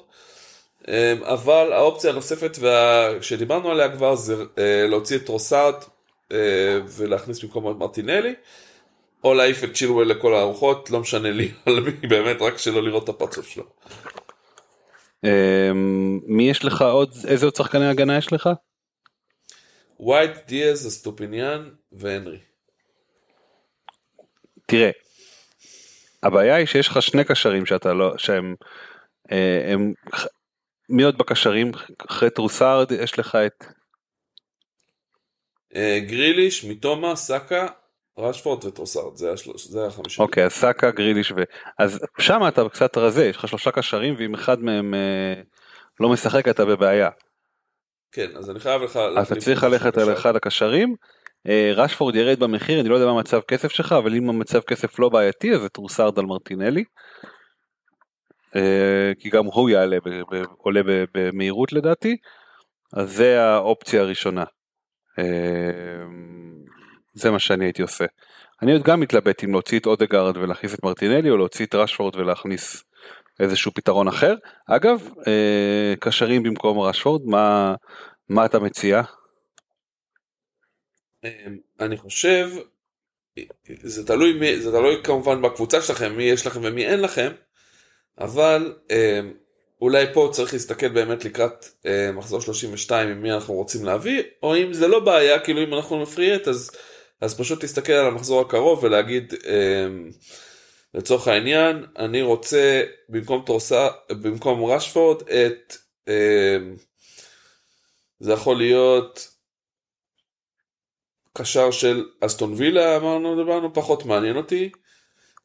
אה, אבל האופציה הנוספת וה... שדיברנו עליה כבר זה אה, להוציא את רוסארד ולהכניס במקומו את מרטינלי, או להעיף את צ'ילואל לכל הרוחות, לא משנה לי על מי באמת, רק שלא לראות את הפרצוף שלו. אה, מי יש לך עוד? איזה עוד שחקני הגנה יש לך? ווייט, דיאז, אסטופיניאן והנרי. תראה, הבעיה היא שיש לך שני קשרים שאתה לא, שהם, אה, הם, מי עוד בקשרים? אחרי טרוסארד יש לך את, אה, גריליש, מיטומה, סאקה, רשפורד וטרוסארד, זה השלוש- זה החמישה. אוקיי, אז סאקה, גריליש ו... אז שם אתה קצת רזה, יש לך שלושה קשרים ואם אחד מהם אה, לא משחק אתה בבעיה. כן, אז אני חייב לך אז אתה צריך ללכת על. אחד הקשרים. אה, רשפורד ירד במחיר, אני לא יודע מה מצב כסף שלך, אבל אם המצב כסף לא בעייתי אז זה טרוסארד על מרטינלי. אה, כי גם הוא יעלה, ב- ב- עולה ב- במהירות לדעתי. אז זה האופציה הראשונה. אה, זה מה שאני הייתי עושה. אני עוד גם מתלבט אם להוציא את אודגרד ולהכניס את מרטינלי או להוציא את רשפורד ולהכניס איזשהו פתרון אחר. אגב, אה, קשרים במקום רשפורד, מה, מה אתה מציע? אמ, אני חושב, זה תלוי, מי, זה תלוי כמובן בקבוצה שלכם, מי יש לכם ומי אין לכם, אבל אמ, אולי פה צריך להסתכל באמת לקראת אה, מחזור 32 עם מי אנחנו רוצים להביא, או אם זה לא בעיה, כאילו אם אנחנו מפריט, אז, אז פשוט תסתכל על המחזור הקרוב ולהגיד, אמ, לצורך העניין, אני רוצה במקום טרוסה, במקום רשפורד את, אמ, זה יכול להיות קשר של אסטון וילה אמרנו דיברנו פחות מעניין אותי.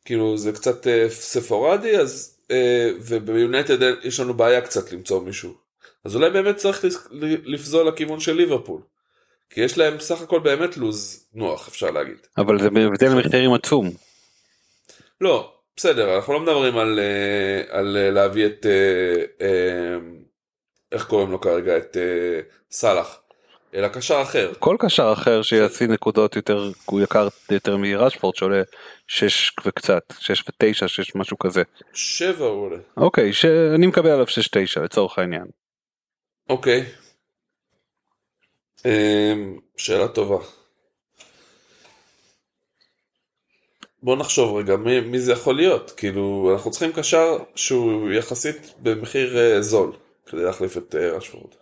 כאילו זה קצת אה, ספורדי אז אה, וביונייטד יש לנו בעיה קצת למצוא מישהו. אז אולי באמת צריך לפזול לכיוון של ליברפול כי יש להם סך הכל באמת לוז נוח אפשר להגיד אבל זה בהבדל מחירים עצום. לא בסדר אנחנו לא מדברים על, אה, על אה, להביא את אה, איך קוראים לו כרגע את סאלח אלא קשר אחר כל קשר אחר שיעשי נקודות יותר, הוא יקר יותר מרשפורד שעולה 6 וקצת, 6 ו-9, 6 משהו כזה. שבע הוא עולה אוקיי, ש... אני מקבל עליו 6-9 לצורך העניין. אוקיי. אמ, שאלה טובה. בוא נחשוב רגע מי, מי זה יכול להיות כאילו אנחנו צריכים קשר שהוא יחסית במחיר אה, זול כדי להחליף את אה, רשפורד.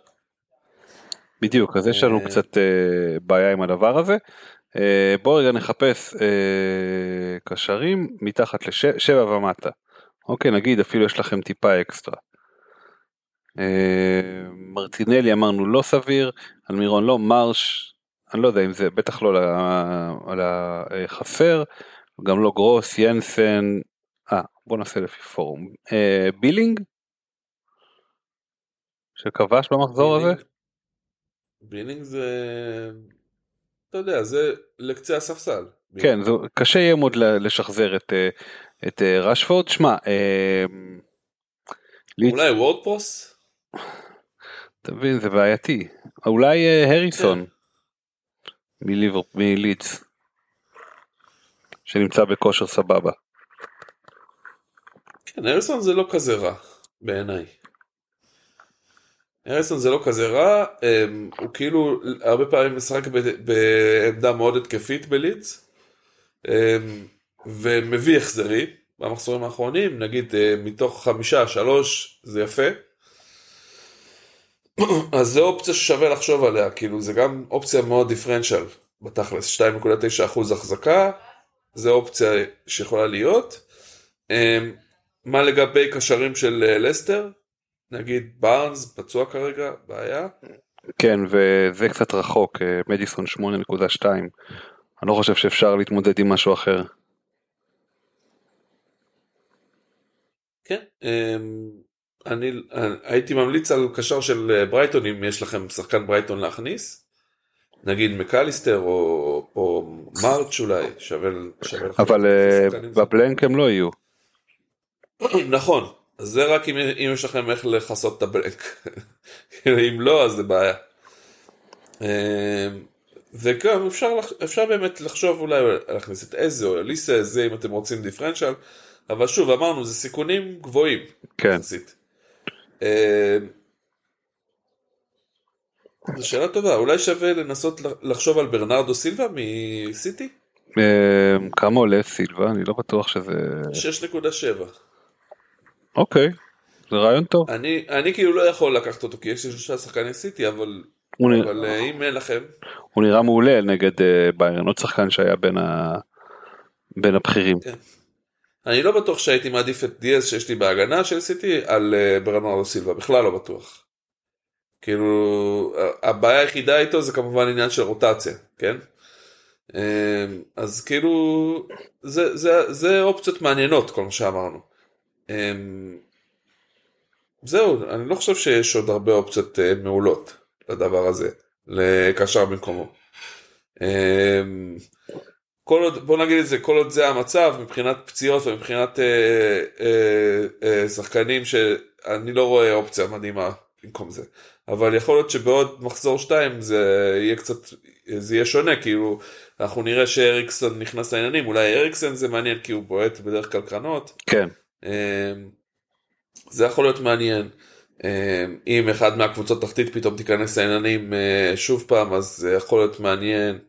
בדיוק, אז יש לנו אה. קצת אה, בעיה עם הדבר הזה. אה, בואו רגע נחפש אה, קשרים מתחת לשבע ומטה. אוקיי, נגיד אפילו יש לכם טיפה אקסטרה. אה, מרטינלי אמרנו לא סביר, אלמירון לא, מרץ', אני לא יודע אם זה, בטח לא על החסר, גם לא גרוס, ינסן, אה, בוא נעשה לפי form. אה, בילינג? שכבש במחזור הזה? בילינג- בילינג זה אתה יודע זה לקצה הספסל. כן, זו, קשה יהיה מאוד לשחזר את, אה, את אה, רשפורד. שמע, אה, אולי וורדפרוס? אתה מבין, זה בעייתי. אולי אה, הריסון מליבר, מלידס, שנמצא בכושר סבבה. כן, הריסון זה לא כזה רע בעיניי. הריסון זה לא כזה רע, אמ, הוא כאילו הרבה פעמים משחק בעמדה מאוד התקפית בלידס, אמ, ומביא החזרים במחזורים האחרונים, נגיד אה, מתוך חמישה, שלוש, זה יפה. אז זו אופציה ששווה לחשוב עליה, כאילו זה גם אופציה מאוד דיפרנציאל בתכלס, 2.9% החזקה, זה אופציה שיכולה להיות. אמ, מה לגבי קשרים של אה, לסטר? נגיד בארנס פצוע כרגע, בעיה. כן, וזה קצת רחוק, אה, מדיסון 8.2. אני לא חושב שאפשר להתמודד עם משהו אחר. כן. אני הייתי ממליץ על קשר של אה, ברייטון אם יש לכם שחקן ברייטון להכניס. נגיד מקליסטר או, או מרץ' אולי, שווה, שווה אבל להכניס אה, זה. בבלנק הם לא יהיו. נכון, אז זה רק אם, אם יש לכם איך לכסות את הבלק. אם לא, אז זה בעיה. אה, וגם אפשר, אפשר באמת לחשוב אולי להכניס את איזה או אליסה איזה אם אתם רוצים דיפרנציאל, אבל שוב אמרנו זה סיכונים גבוהים. כן. אה, זו שאלה טובה, אולי שווה לנסות לחשוב על ברנרדו סילבה מסיטי? אה, כמה עולה סילבה? אני לא בטוח שזה... 6.7. אוקיי, זה רעיון טוב. אני, אני כאילו לא יכול לקחת אותו כי יש לי שלושה שחקני סיטי, אבל, אבל נראה, אה, אם אין לכם... הוא נראה מעולה נגד אה, ביירן, עוד שחקן שהיה בין, ה... בין הבכירים. כן. אני לא בטוח שהייתי מעדיף את דיאז שיש לי בהגנה של סיטי על ברנרדו סילבה, בכלל לא בטוח. כאילו, הבעיה היחידה איתו זה כמובן עניין של רוטציה, כן? אמ, אז כאילו, זה, זה, זה אופציות מעניינות, כל מה שאמרנו. אמ, זהו, אני לא חושב שיש עוד הרבה אופציות אה, מעולות לדבר הזה, לקשר במקומו. כל עוד, בוא נגיד את זה, כל עוד זה המצב מבחינת פציעות ומבחינת אה, אה, אה, שחקנים שאני לא רואה אופציה מדהימה במקום זה. אבל יכול להיות שבעוד מחזור 2 זה יהיה קצת, זה יהיה שונה, כאילו אנחנו נראה שאריקסון נכנס לעניינים, אולי אריקסון זה מעניין כי הוא בועט בדרך כלל קרנות. כן. אמ, זה יכול להיות מעניין. אמ, אם אחד מהקבוצות תחתית פתאום תיכנס לעניינים אה, שוב פעם, אז זה יכול להיות מעניין.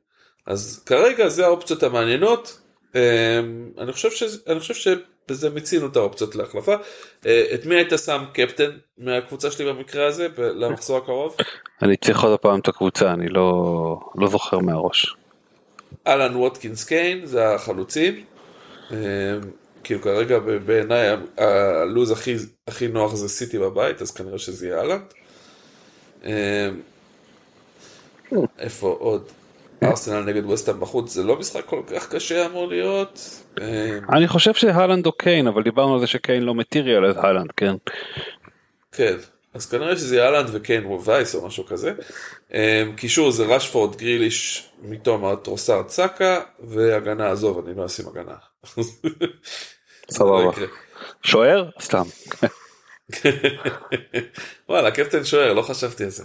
אז כרגע זה האופציות המעניינות. אמ, אני חושב, שזה, אני חושב בזה מיצינו את האופציות להחלפה. אה, את מי היית שם קפטן מהקבוצה שלי במקרה הזה למחזור הקרוב? אני צריך עוד פעם את הקבוצה אני לא, לא זוכר מהראש. אהלן ווטקינס קיין זה החלוצים. אה, כאילו כרגע בעיניי הלו"ז הכי, הכי נוח זה סיטי בבית אז כנראה שזה יהיה אהלן. אה, איפה עוד? ארסנל נגד ווסטהאם בחוץ זה לא משחק כל כך קשה אמור להיות. אה, אני חושב שהלנד או קיין אבל דיברנו על זה שקיין לא מטיריאל אז הלנד כן. כן אז כנראה שזה יהיה הלנד וקיין ווייס או משהו כזה. אה, קישור זה רשפורד גריליש מתום טרוסר צקה והגנה עזוב אני לא אשים הגנה. סבבה. לא שוער? סתם. וואלה קפטן שוער לא חשבתי על זה.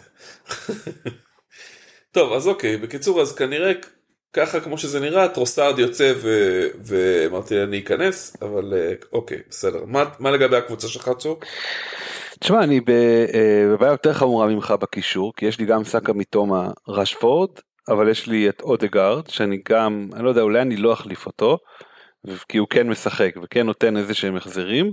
טוב אז אוקיי בקיצור אז כנראה ככה כמו שזה נראה טרוסארד יוצא ואמרתי ו... אני אכנס אבל אה, אוקיי בסדר מה, מה לגבי הקבוצה שלך צור? תשמע אני אה, בבעיה יותר חמורה ממך בקישור כי יש לי גם סאקה מתומה רשפורד אבל יש לי את אודגארד שאני גם אני לא יודע אולי אני לא אחליף אותו כי הוא כן משחק וכן נותן איזה שהם החזרים.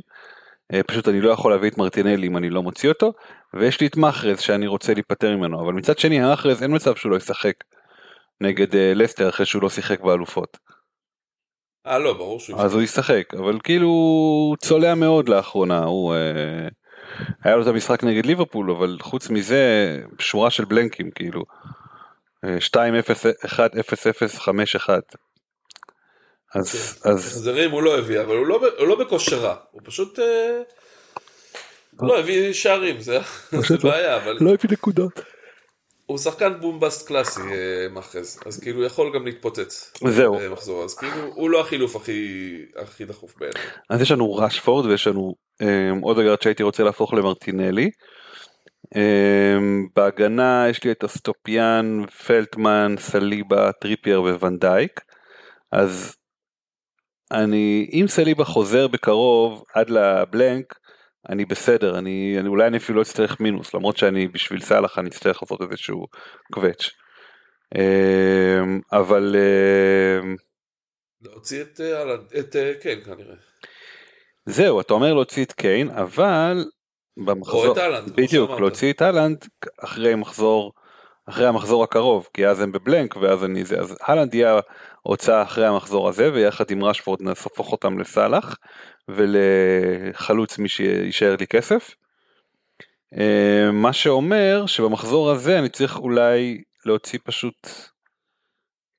אה, פשוט אני לא יכול להביא את מרטינלי אם אני לא מוציא אותו ויש לי את מחרז שאני רוצה להיפטר ממנו אבל מצד שני המחרז אין מצב שהוא לא ישחק נגד uh, לסטר אחרי שהוא לא שיחק באלופות. אה לא ברור שהוא אז הוא ישחק אבל כאילו הוא צולע מאוד לאחרונה הוא uh, היה לו את המשחק נגד ליברפול אבל חוץ מזה שורה של בלנקים כאילו. 2 0 1 0 0 5 1 אז אז החזרים הוא לא הביא אבל הוא לא, הוא לא בכושר רע הוא פשוט. לא הביא שערים זה לא- בעיה אבל לא הביא נקודות. הוא שחקן בומבסט קלאסי אה, מאחז אז כאילו יכול גם להתפוצץ. זהו. מחזור אז כאילו הוא לא החילוף הכי הכי דחוף בעיניי. אז יש לנו ראשפורד ויש לנו אה, עוד אגרת שהייתי רוצה להפוך למרטינלי. אה, בהגנה יש לי את אסטופיאן, פלטמן, סליבה, טריפייר וונדייק. אז אני אם סליבה חוזר בקרוב עד לבלנק אני בסדר, אני, אני אולי אני אפילו לא אצטרך מינוס, למרות שאני בשביל סאלח אני אצטרך לעשות איזשהו קווץ'. אמ, אבל... אמ, להוציא את, אה, את אה, קיין כנראה. זהו, אתה אומר להוציא את קיין, אבל במחזור, או את אהלנד, בדיוק, להוציא את אהלנד אחרי מחזור, אחרי המחזור הקרוב, כי אז הם בבלנק ואז אני זה, אז אהלנד יהיה ההוצאה אחרי המחזור הזה, ויחד עם רשפורד נהפוך אותם לסאלח, ולחלוץ מה שישאר לי כסף. אה, מה שאומר שבמחזור הזה אני צריך אולי להוציא פשוט,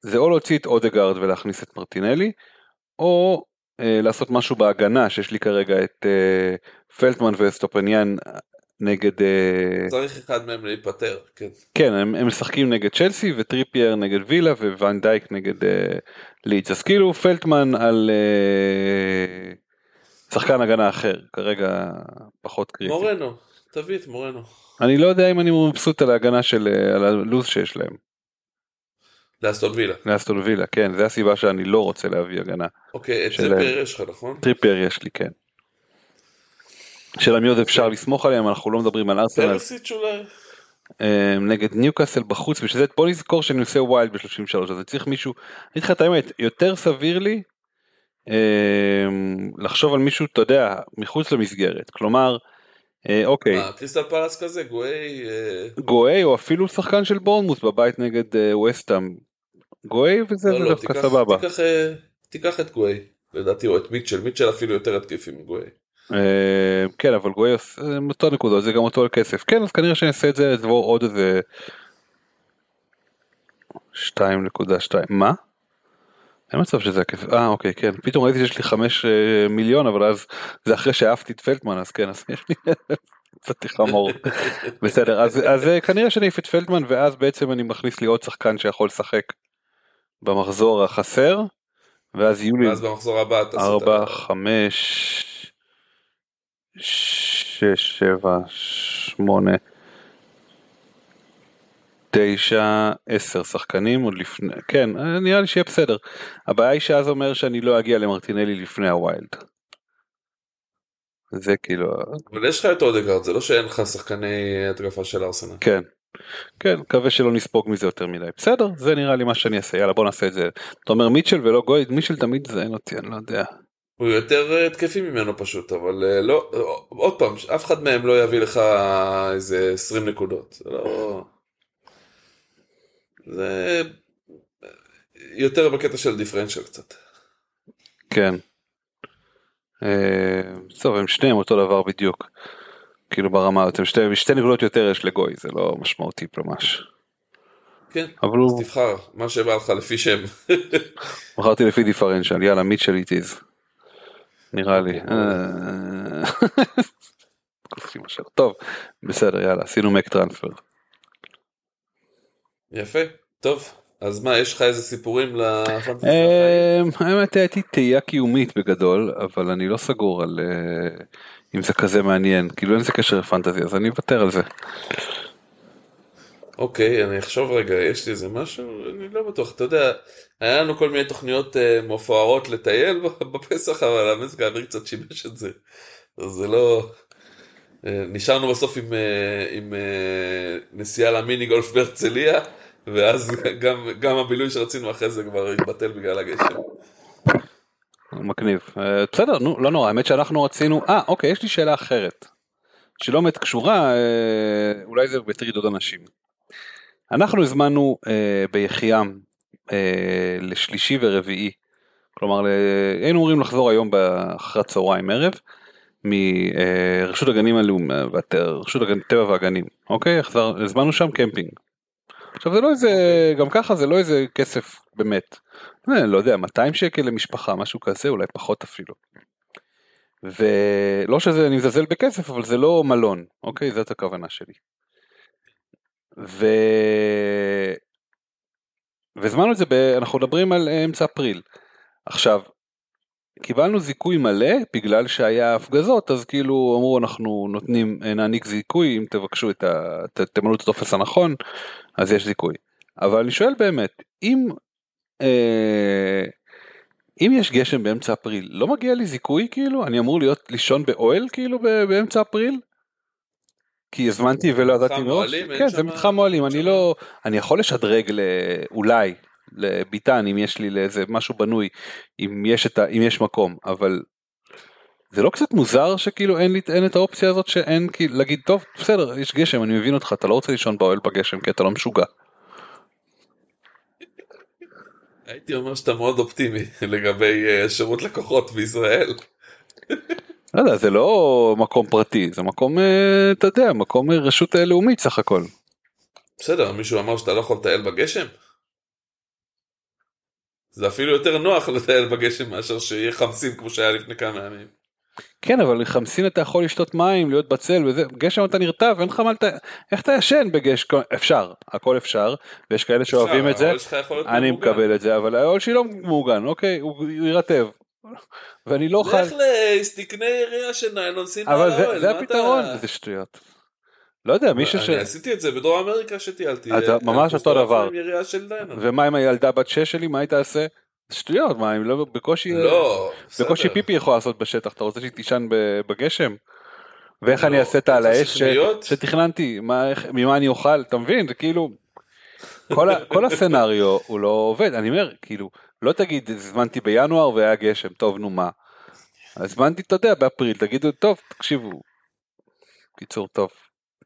זה או להוציא את אודגרד ולהכניס את מרטינלי, או אה, לעשות משהו בהגנה שיש לי כרגע את אה, ולטמן ואסטופיניאן נגד... אה, צריך אחד מהם להיפטר, כן. כן, הם, הם משחקים נגד צ'לסי וטריפייר נגד וילה וואן דייק נגד אה, לידס. אז כאילו ולטמן על... אה, שחקן הגנה אחר, כרגע פחות קריטי. מורנו, תביא את מורנו. אני לא יודע אם אני מבסוט על ההגנה של, אה, על הלו"ז שיש להם. לאסטון וילה. לאסטון וילה, כן, זה הסיבה שאני לא רוצה להביא הגנה. אוקיי, את של- טריפר יש לך, נכון? טריפר יש לי, כן. שאלה מי עוד אפשר לסמוך עליהם, אנחנו לא מדברים על ארסנל. אה, נגד ניוקאסל בחוץ, בשביל זה בוא נזכור שאני עושה wild ב-33, אז אני צריך מישהו, אני אגיד לך את האמת, יותר סביר לי אה, לחשוב על מישהו, אתה יודע, מחוץ למסגרת, כלומר, אה, אוקיי, מה, קריסטל פלאס כזה? גואי? אה, גואי או אפילו שחקן של בורנמוס בבית נגד אה, וסטאם, גואי וזה לא, לא, דווקא סבבה. תיקח, את גואי, לדעתי, או את מיטשל, מיטשל אפילו יותר התקפי מגואי. אה, כן אבל גואי עושה אה, אותו נקודות זה גם אותו כסף. כן אז כנראה שאני אעשה את זה אעבור עוד איזה 2.2 מה? אין מצב שזה הכסף. אה אוקיי כן. פתאום ראיתי שיש לי 5 אה, מיליון אבל אז זה אחרי שאהבתי את פלטמן אז כן אז יש לי קצת חמור. בסדר אז אז אה, כנראה שאני אעיף את פלטמן ואז בעצם אני מכניס לי עוד שחקן שיכול לשחק במחזור החסר ואז יהיו לי ואז במחזור הבא תעשה את ארבע, ה- חמש, שש, שבע, שמונה, תשע, עשר שחקנים עוד לפני, כן, אה, נראה לי שיהיה בסדר. הבעיה היא שאז אומר שאני לא אגיע למרטינלי לפני ה wild. זה כאילו, אבל יש לך את אודגרד, זה לא שאין לך שחקני התקפה של ארסנל. כן. כן, מקווה שלא נספוג מזה יותר מדי. בסדר, זה נראה לי מה שאני אעשה, יאללה בוא נעשה את זה. אתה אומר מיטשל ולא גויד, מיטשל תמיד זיין אותי, אני לא יודע. הוא יותר אה, התקפי ממנו פשוט, אבל אה, לא, אה, עוד פעם, אף אחד מהם לא יביא לך איזה 20 נקודות. זה לא... זה יותר בקטע של דיפרנציאל קצת. כן. אה, טוב הם שניהם אותו דבר בדיוק. כאילו ברמה אתם שתי, שתי נקודות יותר יש לגוי זה לא משמעותי ממש. כן, אבל אז הוא תבחר מה שבא לך לפי שם. בחרתי לפי דיפרנציאל יאללה מיטשל איטיז. נראה לי. אה, קופצים עכשיו. טוב בסדר יאללה עשינו מק טרנספר. יפה, טוב. אז מה, יש לך איזה סיפורים לפנטסי? אה, האמת הייתי תהייה קיומית בגדול אבל אני לא סגור על אה, אם זה כזה מעניין כאילו אין לזה קשר לפנטזי אז אני אוותר על זה. אוקיי, אני אחשוב רגע, יש לי איזה משהו? אני לא בטוח, אתה יודע, היה לנו כל מיני תוכניות אה, מפוארות לטייל בפסח, אבל המזג האוויר קצת שיבש את זה. אז זה לא... אה, נשארנו בסוף עם, אה, עם אה, נסיעה למיני גולף בהרצליה, ואז גם, גם הבילוי שרצינו אחרי זה כבר התבטל בגלל הגשם. מגניב. בסדר, נו, לא נורא, האמת שאנחנו רצינו, אה, אוקיי, יש לי שאלה אחרת. שלא באמת קשורה, אולי זה יטריד עוד אנשים. אנחנו הזמנו אה, ביחיעם אה, לשלישי ורביעי, כלומר, ל... היינו אמורים לחזור היום באחרת צהריים ערב, מרשות הגנים הלאומ... רשות הגן... טבע והגנים, אוקיי? החזר... הזמנו שם קמפינג. עכשיו זה לא איזה, גם ככה זה לא איזה כסף באמת. אה, לא יודע, 200 שקל למשפחה, משהו כזה, אולי פחות אפילו. ולא שזה, אני מזלזל בכסף, אבל זה לא מלון, אוקיי? זאת הכוונה שלי. ו... והזמנו את זה, ב... אנחנו מדברים על אמצע אפריל. עכשיו, קיבלנו זיכוי מלא בגלל שהיה הפגזות, אז כאילו אמרו אנחנו נותנים, נעניק זיכוי אם תבקשו את ה... ת- תמלאו את הטופס הנכון, אז יש זיכוי. אבל אני שואל באמת, אם אה, אם יש גשם באמצע אפריל, לא מגיע לי זיכוי כאילו? אני אמור להיות לישון באוהל כאילו באמצע אפריל? כי הזמנתי ולא ידעתי מראש? כן, זה מתחם אוהלים, אין אני לא... אני יכול לשדרג. אולי לביתן אם יש לי לאיזה משהו בנוי, אם יש, את ה... אם יש מקום, אבל זה לא קצת מוזר שכאילו אין לי אין את האופציה הזאת שאין כאילו להגיד טוב בסדר יש גשם אני מבין אותך אתה לא רוצה לישון באוהל בגשם כי אתה לא משוגע. הייתי אומר שאתה מאוד אופטימי לגבי אה, שירות לקוחות בישראל. לא יודע, זה לא מקום פרטי, זה מקום, אה, אתה יודע, מקום אה, רשות אה, לאומית סך הכל. בסדר, מישהו אמר שאתה לא יכול לטייל בגשם? זה אפילו יותר נוח לטייל בגשם מאשר שיהיה חמסים כמו שהיה לפני כמה ימים. כן, אבל לחמסין אתה יכול לשתות מים, להיות בצל וזה, גשם אתה נרטב, אין לך מה לת... איך אתה ישן בגשם? אפשר, הכל אפשר, ויש כאלה שאוהבים אפשר, את זה, אני. מקבל את זה, אבל האוהל שלי לא מעוגן, אוקיי, הוא יירטב, ואני לא אוכל, לך ל... תקנה יריעה של ניילון, שים אבל על זה- האוהל, זה מה הפתרון, זה שטויות. לא יודע, מישהו ש... אני עשיתי את זה בדרום אמריקה שטיילתי. אה, ממש אותו דבר. ומה עם הילדה בת שש שלי, מה היא תעשה? שטויות, מה, אם לא, בקושי... לא, בקושי בסדר. פיפי יכול לעשות בשטח, אתה רוצה שהיא תישן בגשם? ואיך לא, אני אעשה את על אתה האש? שתכננתי, ממה אני אוכל, אתה מבין? זה כאילו, כל הסצנריו הוא לא עובד, אני אומר, כאילו, לא תגיד, הזמנתי בינואר והיה גשם, טוב, נו מה. הזמנתי, אתה יודע, באפריל, תגידו, טוב, תקשיבו. קיצור, טוב,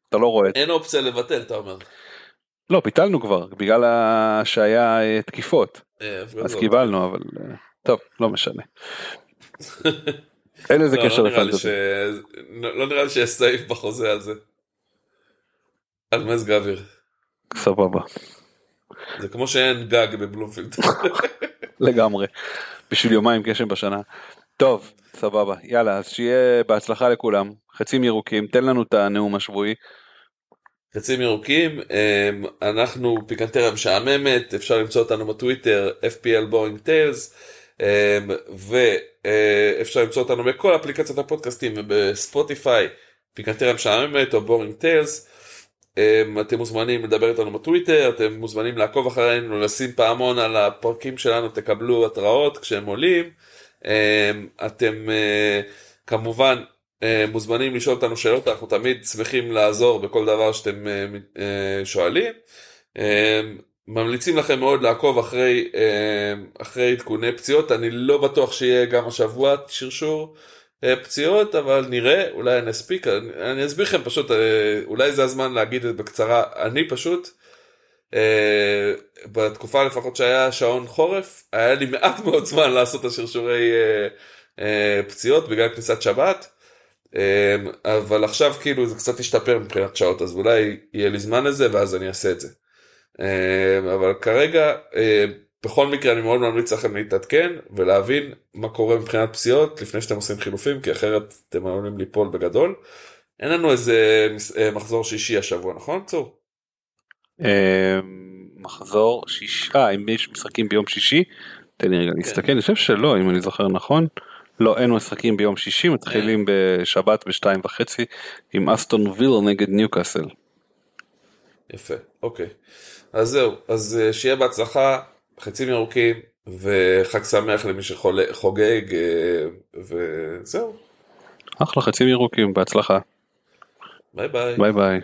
אתה לא רואה את זה. אין אופציה לבטל, אתה אומר. לא, ביטלנו כבר, בגלל שהיה אה, תקיפות, אה, אז הפגנות. קיבלנו, אבל אה, טוב, לא משנה. אין לזה לא, קשר לא לפנטזי. לא לא נראה לי שיש סעיף בחוזה על זה. על מזג האוויר. סבבה. זה כמו שאין גג בבלומפילד. לגמרי. בשביל יומיים גשם בשנה. טוב, סבבה. יאללה, אז שיהיה בהצלחה לכולם. חצים ירוקים, תן לנו את הנאום השבועי. חצים ירוקים, אמ, אנחנו פיקנטריה משעממת, אפשר למצוא אותנו בטוויטר FPL Tales, אמ, ואפשר למצוא אותנו בכל אפליקציות הפודקאסטים ובספוטיפיי, פיקנטריה משעממת או Boring Tales. אמ, אתם מוזמנים לדבר איתנו בטוויטר, אתם מוזמנים לעקוב אחרינו, לשים פעמון על הפרקים שלנו, תקבלו התראות כשהם עולים. אמ, אתם אה, כמובן אה, מוזמנים לשאול אותנו שאלות, אנחנו תמיד שמחים לעזור בכל דבר שאתם אה, שואלים. אה, ממליצים לכם מאוד לעקוב אחרי, עדכוני פציעות, אני לא בטוח שיהיה גם השבוע שרשור פציעות, אבל נראה, אולי אני אספיק, אני, אני אסביר לכם פשוט, אה, אולי זה הזמן להגיד את בקצרה, אני פשוט, אה, בתקופה לפחות שהיה שעון חורף, היה לי מעט מאוד זמן לעשות את השרשורי אה, אה, פציעות בגלל כניסת שבת. אמ, אבל עכשיו כאילו זה קצת השתפר מבחינת שעות אז אולי יהיה לי זמן לזה ואז אני אעשה את זה. אמ, אבל כרגע אמ, בכל מקרה אני מאוד ממליץ לכם להתעדכן ולהבין מה קורה מבחינת פציעות לפני שאתם עושים חילופים כי אחרת אתם עלולים ליפול בגדול. אין לנו איזה אה, מחזור שישי השבוע נכון צור? אה, מחזור שיש... אה, אם יש משחקים ביום שישי? תן לי רגע להסתכל, אני חושב שלא, אם אני זוכר נכון. לא, אין משחקים ביום שישי, מתחילים בשבת בשתיים וחצי עם אסטון ויל נגד ניוקאסל. יפה אוקיי. אז זהו אז שיהיה בהצלחה חצים ירוקים וחג שמח למי שחוגג וזהו אחלה חצים ירוקים, בהצלחה. ביי ביי. ביי ביי.